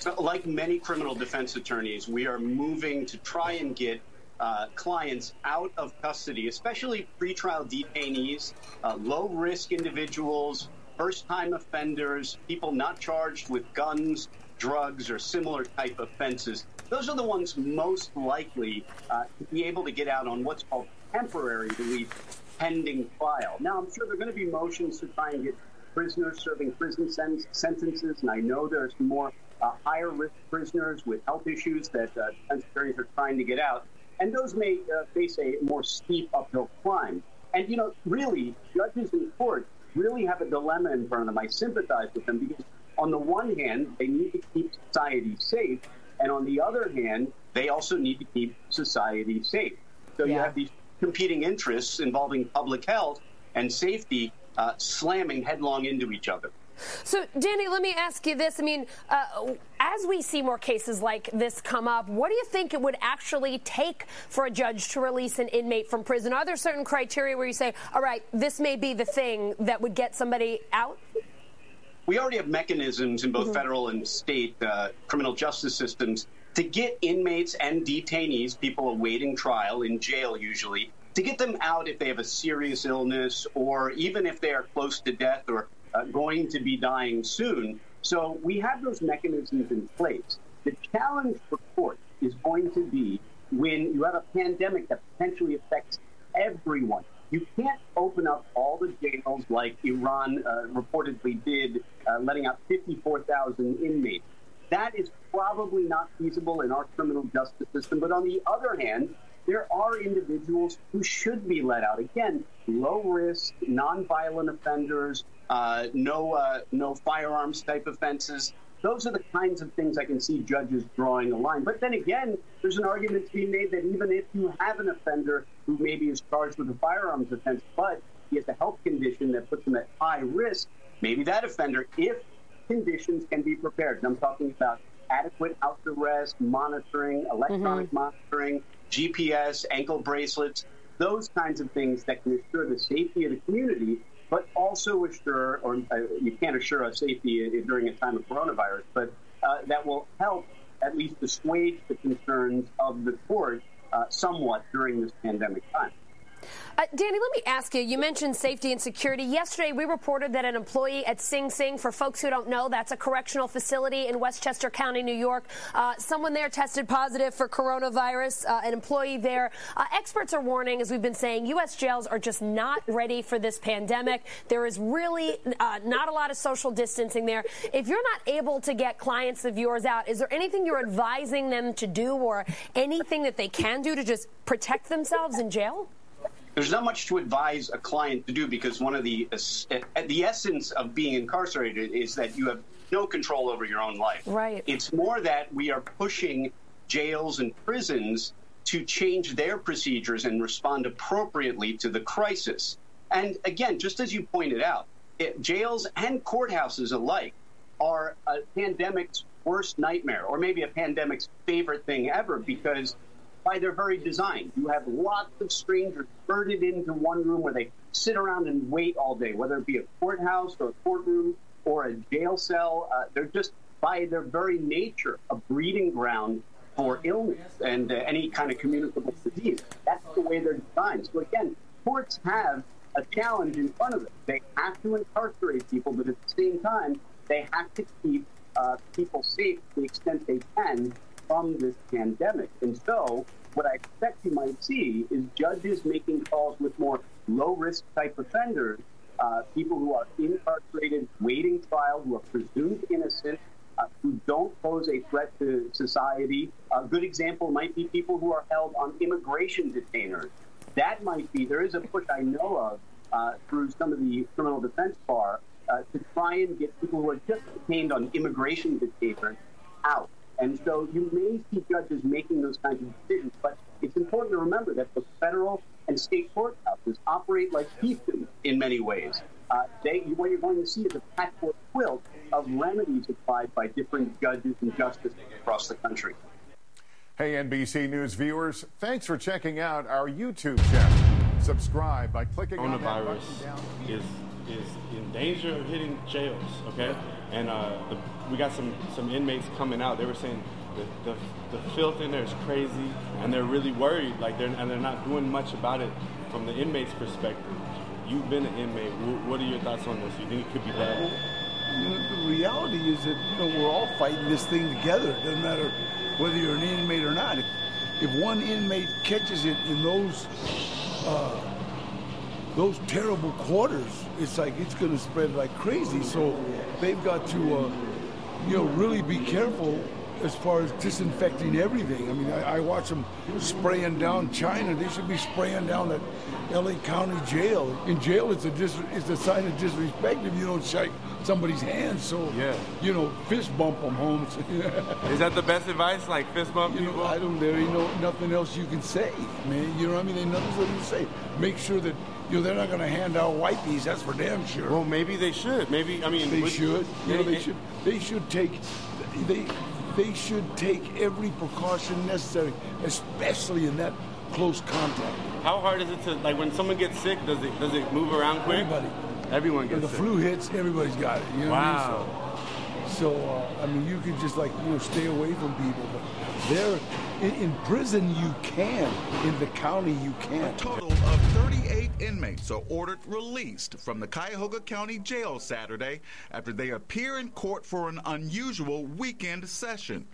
So, like many criminal defense attorneys, we are moving to try and get uh, clients out of custody, especially pretrial detainees, uh, low risk individuals, first time offenders, people not charged with guns, drugs, or similar type offenses. Those are the ones most likely uh, to be able to get out on what's called temporary relief pending trial. Now, I'm sure there are going to be motions to try and get prisoners serving prison sen- sentences, and I know there's more uh, higher risk prisoners with health issues that uh, defense attorneys are trying to get out and those may uh, face a more steep uphill climb. And you know, really, judges in court really have a dilemma in front of them. I sympathize with them because, on the one hand, they need to keep society safe, and on the other hand, they also need to keep society safe. So yeah. you have these competing interests involving public health and safety uh, slamming headlong into each other. So, Danny, let me ask you this. I mean, uh, as we see more cases like this come up, what do you think it would actually take for a judge to release an inmate from prison? Are there certain criteria where you say, all right, this may be the thing that would get somebody out? We already have mechanisms in both mm-hmm. federal and state uh, criminal justice systems to get inmates and detainees, people awaiting trial in jail usually, to get them out if they have a serious illness or even if they are close to death or uh, going to be dying soon. So we have those mechanisms in place. The challenge for court is going to be when you have a pandemic that potentially affects everyone. You can't open up all the jails like Iran uh, reportedly did, uh, letting out 54,000 inmates. That is probably not feasible in our criminal justice system. But on the other hand, there are individuals who should be let out. Again, low risk, nonviolent offenders, no uh, no firearms type offenses. those are the kinds of things I can see judges drawing a line. But then again, there's an argument to be made that even if you have an offender who maybe is charged with a firearms offense, but he has a health condition that puts him at high risk, maybe that offender, if conditions can be prepared, and I'm talking about adequate house arrest, monitoring, electronic mm-hmm. monitoring, GPS, ankle bracelets, those kinds of things that can assure the safety of the community, but also assure, or uh, you can't assure a safety during a time of coronavirus, but uh, that will help at least assuage the concerns of the court uh, somewhat during this pandemic time. Uh, Danny, let me ask you. You mentioned safety and security. Yesterday, we reported that an employee at Sing Sing, for folks who don't know, that's a correctional facility in Westchester County, New York. Uh, someone there tested positive for coronavirus, uh, an employee there. Uh, experts are warning, as we've been saying, U.S. jails are just not ready for this pandemic. There is really uh, not a lot of social distancing there. If you're not able to get clients of yours out, is there anything you're advising them to do or anything that they can do to just protect themselves in jail? There's not much to advise a client to do because one of the uh, the essence of being incarcerated is that you have no control over your own life. Right. It's more that we are pushing jails and prisons to change their procedures and respond appropriately to the crisis. And again, just as you pointed out, it, jails and courthouses alike are a pandemic's worst nightmare, or maybe a pandemic's favorite thing ever, because by their very design. You have lots of strangers herded into one room where they sit around and wait all day, whether it be a courthouse or a courtroom or a jail cell. Uh, they're just, by their very nature, a breeding ground for illness and uh, any kind of communicable disease. That's the way they're designed. So, again, courts have a challenge in front of them. They have to incarcerate people, but at the same time, they have to keep uh, people safe to the extent they can from this pandemic. And so, what I expect you might see is judges making calls with more low risk type offenders, uh, people who are incarcerated, waiting trial, who are presumed innocent, uh, who don't pose a threat to society. A good example might be people who are held on immigration detainers. That might be, there is a push I know of uh, through some of the criminal defense bar uh, to try and get people who are just detained on immigration detainers out. And so you may see judges making those kinds of decisions, but it's important to remember that the federal and state courthouses operate like fiefdoms in many ways. Uh, they, what you're going to see is a patchwork quilt of remedies applied by different judges and justices across the country. Hey, NBC News viewers, thanks for checking out our YouTube channel. Subscribe by clicking on that button down is is in danger of hitting jails. Okay, and uh, the, we got some some inmates coming out. They were saying the, the, the filth in there is crazy, and they're really worried. Like they're and they're not doing much about it from the inmate's perspective. You've been an inmate. What are your thoughts on this? You think it could be bad? the reality is that you know we're all fighting this thing together. It doesn't matter whether you're an inmate or not. If, if one inmate catches it in those uh, those terrible quarters, it's like it's going to spread like crazy. So they've got to, uh, you know, really be careful as far as disinfecting everything. I mean, I, I, watch them spraying down China. They should be spraying down that L.A. County jail. In jail, it's a dis- it's a sign of disrespect if you don't shake somebody's hand. So yeah, you know, fist bump them, Holmes. [LAUGHS] Is that the best advice? Like fist bump you people? Know, I don't. There ain't no nothing else you can say, man. You know what I mean? There's nothing else you can say. Make sure that you know, they're not going to hand out wipies. That's for damn sure. Well, maybe they should. Maybe I mean they should. You know, they should. They should take. They they should take every precaution necessary, especially in that close contact. How hard is it to like when someone gets sick? Does it does it move around quick? Everybody. Everyone gets it. when the sick. flu hits, everybody's got it. You know wow. What I mean? So, so, uh, I mean, you could just like, you know, stay away from people. But there, in, in, prison, you can. In the county, you can't. A total of 38 inmates are ordered released from the Cuyahoga County Jail Saturday after they appear in court for an unusual weekend session.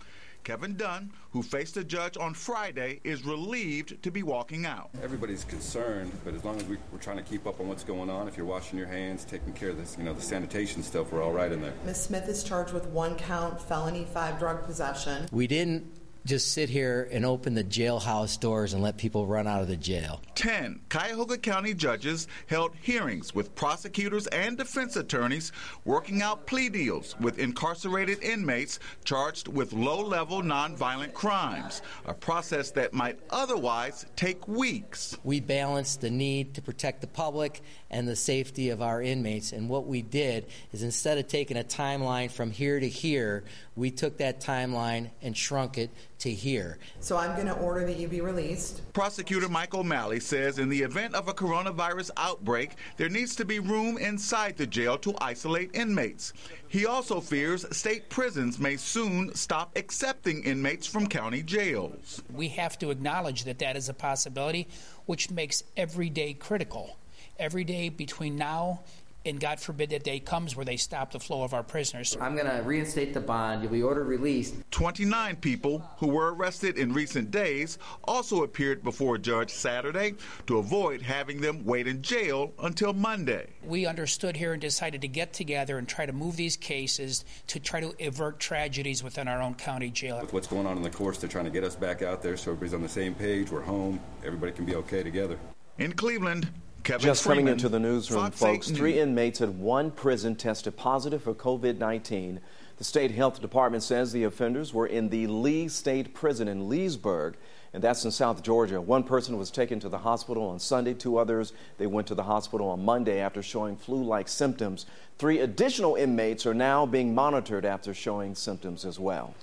Kevin Dunn, who faced a judge on Friday, is relieved to be walking out. Everybody's concerned, but as long as we, are trying to keep up on what's going on, if you're washing your hands, taking care of this, you know, the sanitation stuff, we're all right in there. Ms. Smith is charged with one count felony, five drug possession. We didn't just sit here and open the jailhouse doors and let people run out of the jail. 10 Cuyahoga County judges held hearings with prosecutors and defense attorneys working out plea deals with incarcerated inmates charged with low level nonviolent crimes, a process that might otherwise take weeks. We balanced the need to protect the public and the safety of our inmates, and what we did is instead of taking a timeline from here to here, we took that timeline and shrunk it to here. So I'm going to order that you be released. Prosecutor Mike O'Malley says in the event of a coronavirus outbreak, there needs to be room inside the jail to isolate inmates. He also fears state prisons may soon stop accepting inmates from county jails. We have to acknowledge that that is a possibility, which makes every day critical. Every day between now and God forbid that day comes where they stop the flow of our prisoners. I'm going to reinstate the bond. You'll be ordered released. 29 people who were arrested in recent days also appeared before a judge Saturday to avoid having them wait in jail until Monday. We understood here and decided to get together and try to move these cases to try to avert tragedies within our own county jail. With what's going on in the courts, they're trying to get us back out there so everybody's on the same page. We're home. Everybody can be okay together. In Cleveland, Kevin Just Freeman, coming into the newsroom, Fox folks, three inmates at one prison tested positive for COVID 19. The state health department says the offenders were in the Lee State Prison in Leesburg, and that's in South Georgia. One person was taken to the hospital on Sunday, two others, they went to the hospital on Monday after showing flu like symptoms. Three additional inmates are now being monitored after showing symptoms as well.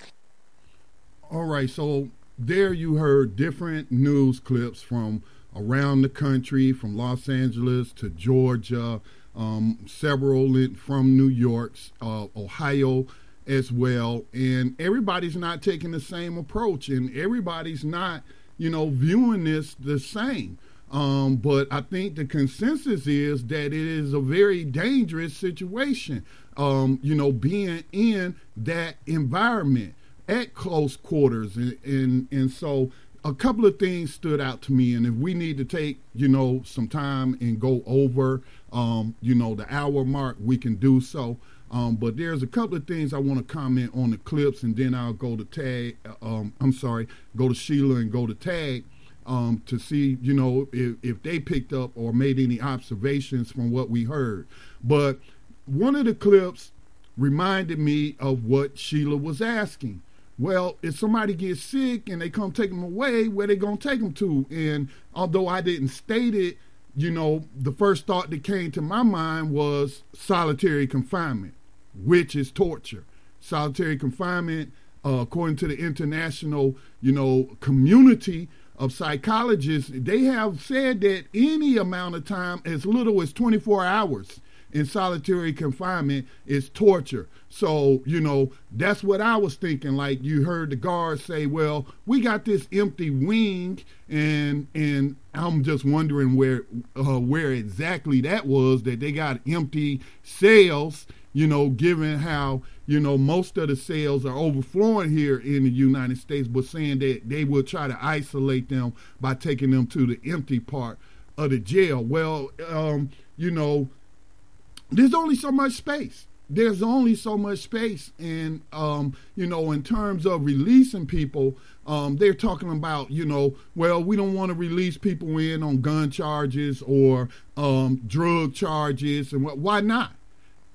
All right, so there you heard different news clips from around the country, from Los Angeles to Georgia, um, several in, from New York, uh, Ohio as well. And everybody's not taking the same approach, and everybody's not, you know, viewing this the same. Um, but I think the consensus is that it is a very dangerous situation, um, you know, being in that environment at close quarters. And, and, and so a couple of things stood out to me. And if we need to take, you know, some time and go over, um, you know, the hour mark, we can do so. Um, but there's a couple of things I want to comment on the clips, and then I'll go to tag. Um, I'm sorry, go to Sheila and go to tag um, to see, you know, if, if they picked up or made any observations from what we heard. But one of the clips reminded me of what Sheila was asking. Well, if somebody gets sick and they come take them away, where they gonna take them to? And although I didn't state it, you know, the first thought that came to my mind was solitary confinement, which is torture. Solitary confinement, uh, according to the international, you know, community of psychologists, they have said that any amount of time, as little as 24 hours in solitary confinement, is torture. So, you know, that's what I was thinking. Like you heard the guards say, well, we got this empty wing and and I'm just wondering where uh, where exactly that was that they got empty cells, you know, given how, you know, most of the cells are overflowing here in the United States, but saying that they will try to isolate them by taking them to the empty part of the jail. Well, um, you know, there's only so much space. There's only so much space and um, you know in terms of releasing people um, they're talking about you know well we don't want to release people in on gun charges or um, drug charges and what, why not?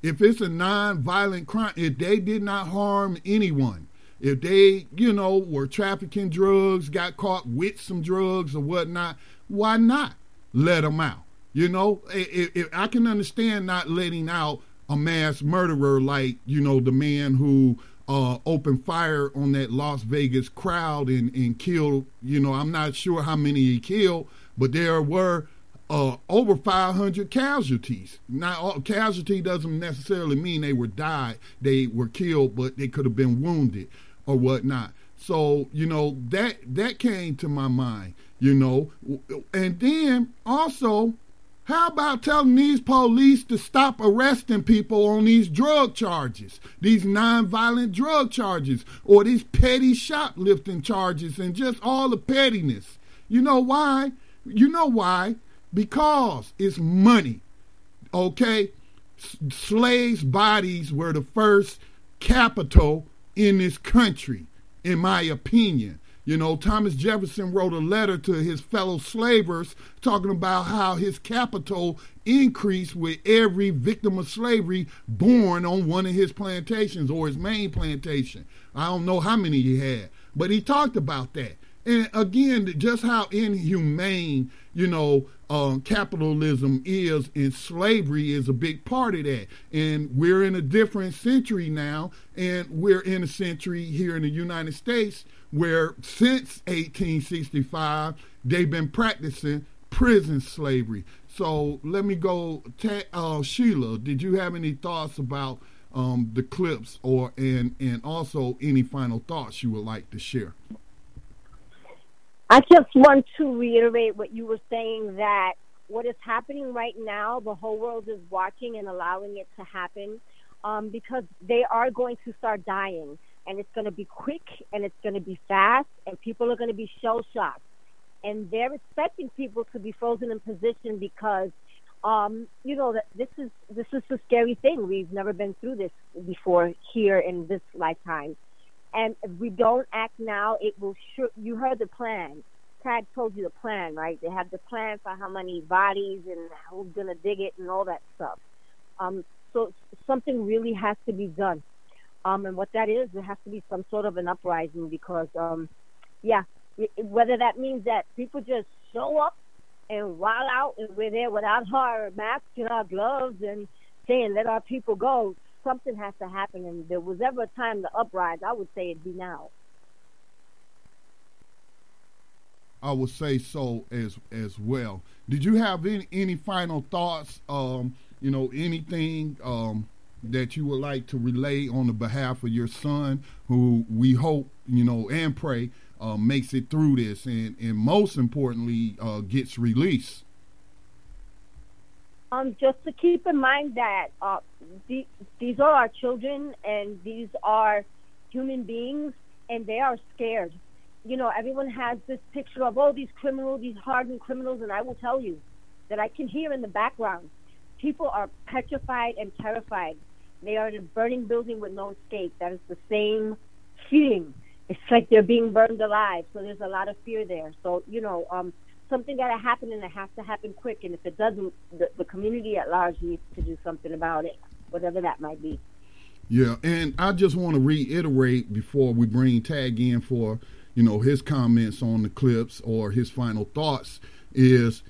If it's a non-violent crime if they did not harm anyone if they you know were trafficking drugs got caught with some drugs or whatnot why not let them out you know if, i can understand not letting out a mass murderer like you know the man who uh, opened fire on that Las Vegas crowd and, and killed you know I'm not sure how many he killed but there were uh, over 500 casualties. Now casualty doesn't necessarily mean they were died they were killed but they could have been wounded or whatnot. So you know that that came to my mind you know and then also how about telling these police to stop arresting people on these drug charges, these nonviolent drug charges, or these petty shoplifting charges, and just all the pettiness? You know why? You know why? Because it's money. Okay? Slaves' bodies were the first capital in this country, in my opinion. You know, Thomas Jefferson wrote a letter to his fellow slavers talking about how his capital increased with every victim of slavery born on one of his plantations or his main plantation. I don't know how many he had, but he talked about that. And again, just how inhumane, you know, uh, capitalism is and slavery is a big part of that. And we're in a different century now, and we're in a century here in the United States where since 1865 they've been practicing prison slavery. So let me go, uh, Sheila. Did you have any thoughts about um, the clips, or and and also any final thoughts you would like to share? I just want to reiterate what you were saying that what is happening right now, the whole world is watching and allowing it to happen um, because they are going to start dying. And it's going to be quick and it's going to be fast, and people are going to be shell shocked. And they're expecting people to be frozen in position because, um, you know, that this is this is a scary thing. We've never been through this before here in this lifetime. And if we don't act now, it will sure. You heard the plan. Tad told you the plan, right? They have the plan for how many bodies and who's gonna dig it and all that stuff. Um, so something really has to be done. Um, and what that is, there has to be some sort of an uprising because, um, yeah, whether that means that people just show up and wild out and we're there without [LAUGHS] our masks and our gloves and saying let our people go something has to happen. And there was ever a time to uprise, I would say it'd be now. I would say so as as well. Did you have any any final thoughts? Um, you know, anything um, that you would like to relay on the behalf of your son, who we hope you know and pray uh, makes it through this, and and most importantly uh, gets released. Um, just to keep in mind that uh, the, these are our children and these are human beings and they are scared. You know, everyone has this picture of, oh, these criminals, these hardened criminals, and I will tell you that I can hear in the background. People are petrified and terrified. They are in a burning building with no escape. That is the same feeling. It's like they're being burned alive. So there's a lot of fear there. So, you know, um, something got to happen and it has to happen quick. And if it doesn't, the, the community at large needs to do something about it, whatever that might be. Yeah, and I just want to reiterate before we bring Tag in for you know his comments on the clips or his final thoughts is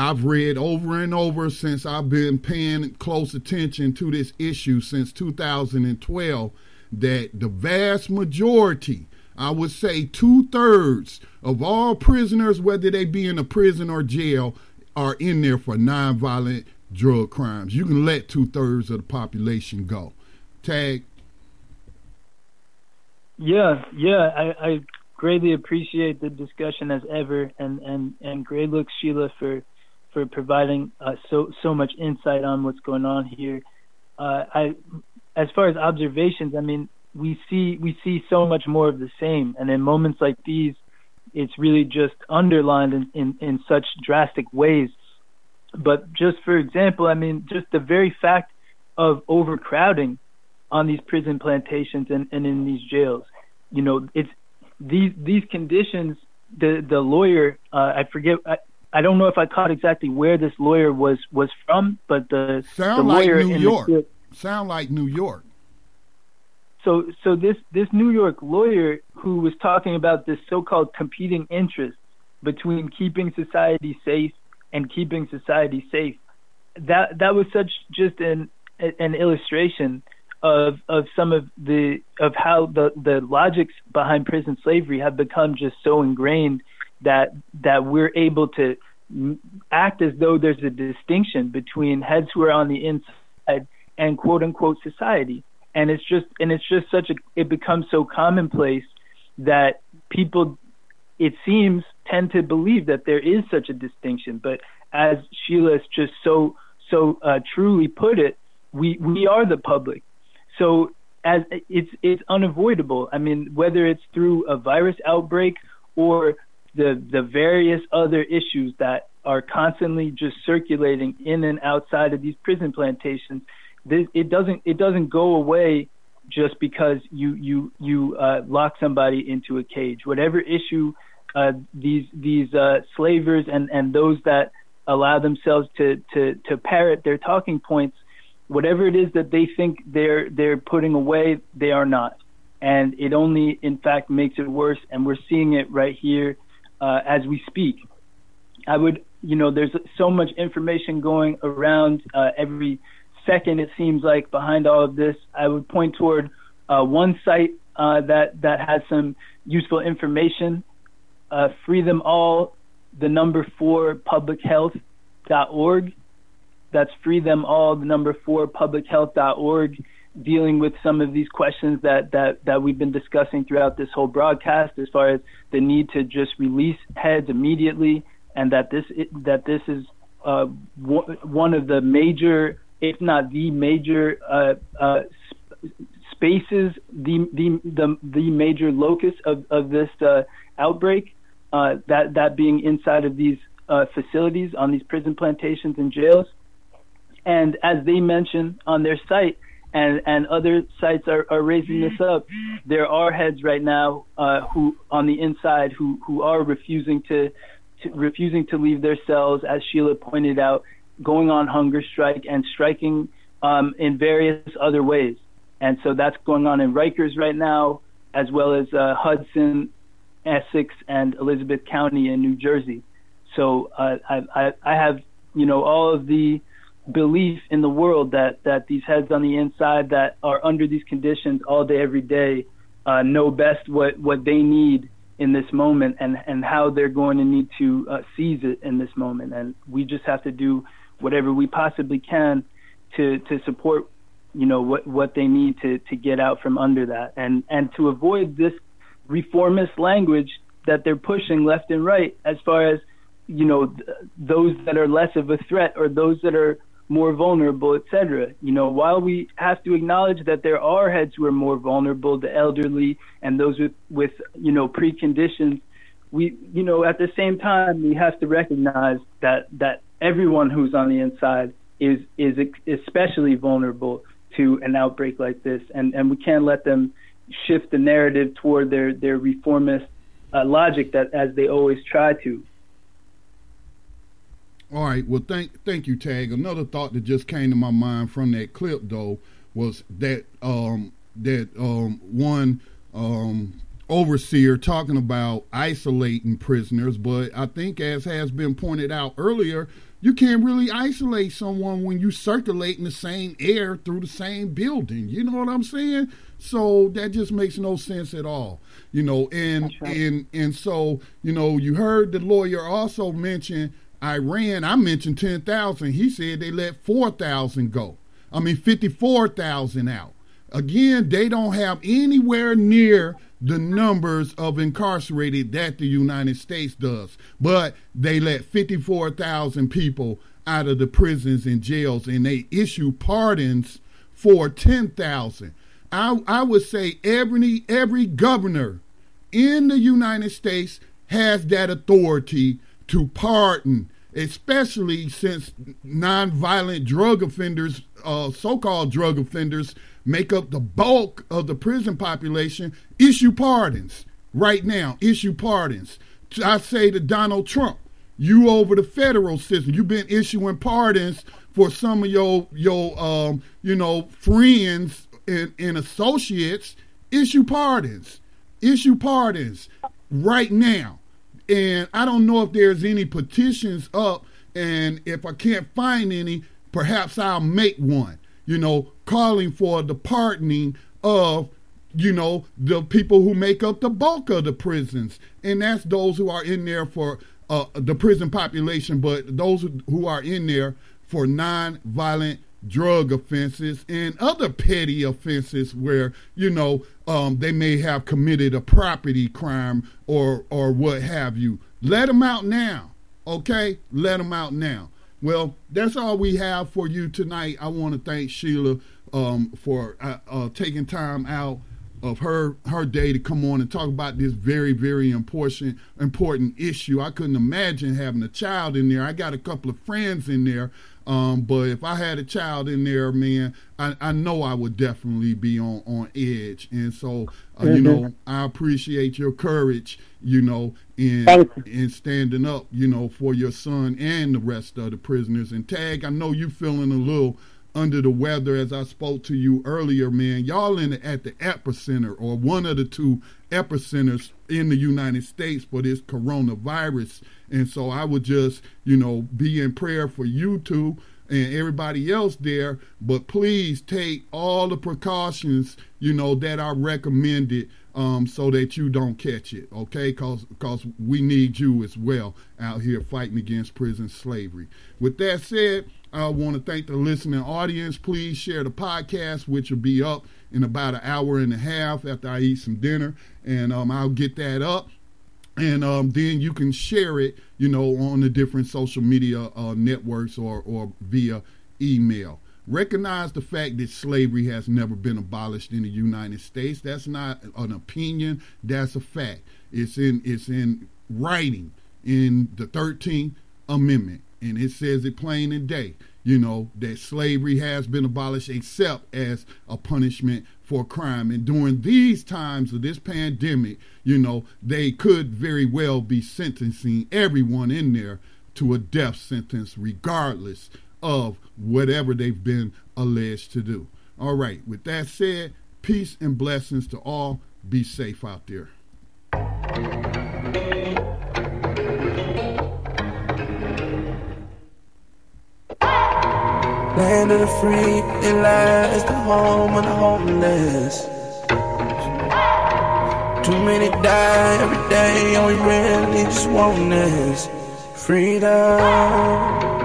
I've read over and over since I've been paying close attention to this issue since 2012 that the vast majority I would say two thirds of all prisoners, whether they be in a prison or jail, are in there for nonviolent drug crimes. You can let two thirds of the population go. Tag. Yeah, yeah, I, I greatly appreciate the discussion as ever, and and and great look, Sheila, for for providing uh, so so much insight on what's going on here. Uh, I, as far as observations, I mean, we see we see so much more of the same, and in moments like these, it's really just underlined in, in, in such drastic ways. But just for example, I mean, just the very fact of overcrowding on these prison plantations and, and in these jails, you know, it's these these conditions. The the lawyer, uh, I forget. I, don't know if I caught exactly where this lawyer was was from, but the sound the like New in York. The, sound like New York. So, so this this New York lawyer who was talking about this so-called competing interest between keeping society safe and keeping society safe, that that was such just an an illustration of of some of the of how the the logics behind prison slavery have become just so ingrained that that we're able to act as though there's a distinction between heads who are on the inside and quote unquote society. And it's just and it's just such a it becomes so commonplace that people it seems tend to believe that there is such a distinction. But as sheila has just so so uh, truly put it we we are the public. So as it's it's unavoidable. I mean whether it's through a virus outbreak or the the various other issues that are constantly just circulating in and outside of these prison plantations this, it doesn't it doesn't go away just because you you you uh, lock somebody into a cage. Whatever issue uh, these these uh, slavers and and those that allow themselves to to to parrot their talking points, whatever it is that they think they're they're putting away, they are not, and it only in fact makes it worse. And we're seeing it right here uh, as we speak. I would you know there's so much information going around uh, every second it seems like behind all of this. I would point toward uh, one site uh, that that has some useful information. Uh, free them all, the number four publichealth.org. That's free them all, the number four publichealth.org, dealing with some of these questions that, that, that we've been discussing throughout this whole broadcast, as far as the need to just release heads immediately, and that this that this is uh, one of the major, if not the major, uh, uh, spaces, the the the, the major locus of of this uh, outbreak. Uh, that that being inside of these uh, facilities on these prison plantations and jails. And as they mention on their site, and and other sites are, are raising this up, there are heads right now uh, who on the inside who who are refusing to, to refusing to leave their cells, as Sheila pointed out, going on hunger strike and striking um, in various other ways. And so that's going on in Rikers right now, as well as uh, Hudson Essex and Elizabeth County in New Jersey. So uh, I, I, have, you know, all of the belief in the world that, that these heads on the inside that are under these conditions all day, every day, uh, know best what, what they need in this moment and, and how they're going to need to uh, seize it in this moment. And we just have to do whatever we possibly can to, to support, you know, what, what they need to, to get out from under that and, and to avoid this reformist language that they're pushing left and right as far as you know th- those that are less of a threat or those that are more vulnerable etc you know while we have to acknowledge that there are heads who are more vulnerable the elderly and those with with you know preconditions we you know at the same time we have to recognize that that everyone who's on the inside is is especially vulnerable to an outbreak like this and and we can't let them shift the narrative toward their their reformist uh, logic that as they always try to. All right. Well, thank thank you, Tag. Another thought that just came to my mind from that clip, though, was that um, that um, one um, overseer talking about isolating prisoners, but I think, as has been pointed out earlier, you can't really isolate someone when you circulate in the same air through the same building. You know what I'm saying? So that just makes no sense at all. You know, and right. and and so you know, you heard the lawyer also mention Iran. I mentioned ten thousand. He said they let four thousand go. I mean, fifty-four thousand out. Again, they don't have anywhere near the numbers of incarcerated that the United States does. But they let 54,000 people out of the prisons and jails and they issue pardons for 10,000. I, I would say every every governor in the United States has that authority to pardon, especially since nonviolent drug offenders, uh, so-called drug offenders, make up the bulk of the prison population, issue pardons right now. Issue pardons. I say to Donald Trump, you over the federal system, you've been issuing pardons for some of your your um, you know friends and, and associates. Issue pardons. Issue pardons right now. And I don't know if there's any petitions up, and if I can't find any, perhaps I'll make one you know, calling for the pardoning of, you know, the people who make up the bulk of the prisons. And that's those who are in there for uh, the prison population, but those who are in there for non-violent drug offenses and other petty offenses where you know um, they may have committed a property crime or or what have you. Let them out now, okay? Let them out now. Well, that's all we have for you tonight. I want to thank Sheila um, for uh, uh, taking time out of her her day to come on and talk about this very very important important issue. I couldn't imagine having a child in there. I got a couple of friends in there. Um, but if I had a child in there, man, I, I know I would definitely be on, on edge. And so, uh, mm-hmm. you know, I appreciate your courage, you know, in in standing up, you know, for your son and the rest of the prisoners. And Tag, I know you feeling a little under the weather as I spoke to you earlier, man. Y'all in the, at the epicenter or one of the two epicenters in the United States for this coronavirus. And so I would just, you know, be in prayer for you two and everybody else there. But please take all the precautions, you know, that are recommended um, so that you don't catch it, okay? Because cause we need you as well out here fighting against prison slavery. With that said, I want to thank the listening audience. Please share the podcast, which will be up in about an hour and a half after I eat some dinner, and um, I'll get that up. And um, then you can share it, you know, on the different social media uh, networks or, or via email. Recognize the fact that slavery has never been abolished in the United States. That's not an opinion. That's a fact. It's in it's in writing in the 13th Amendment and it says it plain and day, you know, that slavery has been abolished except as a punishment for crime. And during these times of this pandemic, you know, they could very well be sentencing everyone in there to a death sentence, regardless of whatever they've been alleged to do. All right, with that said, peace and blessings to all. Be safe out there. Land of the free, it lies the home of the homeless. Too many die every day, and we really just want this freedom.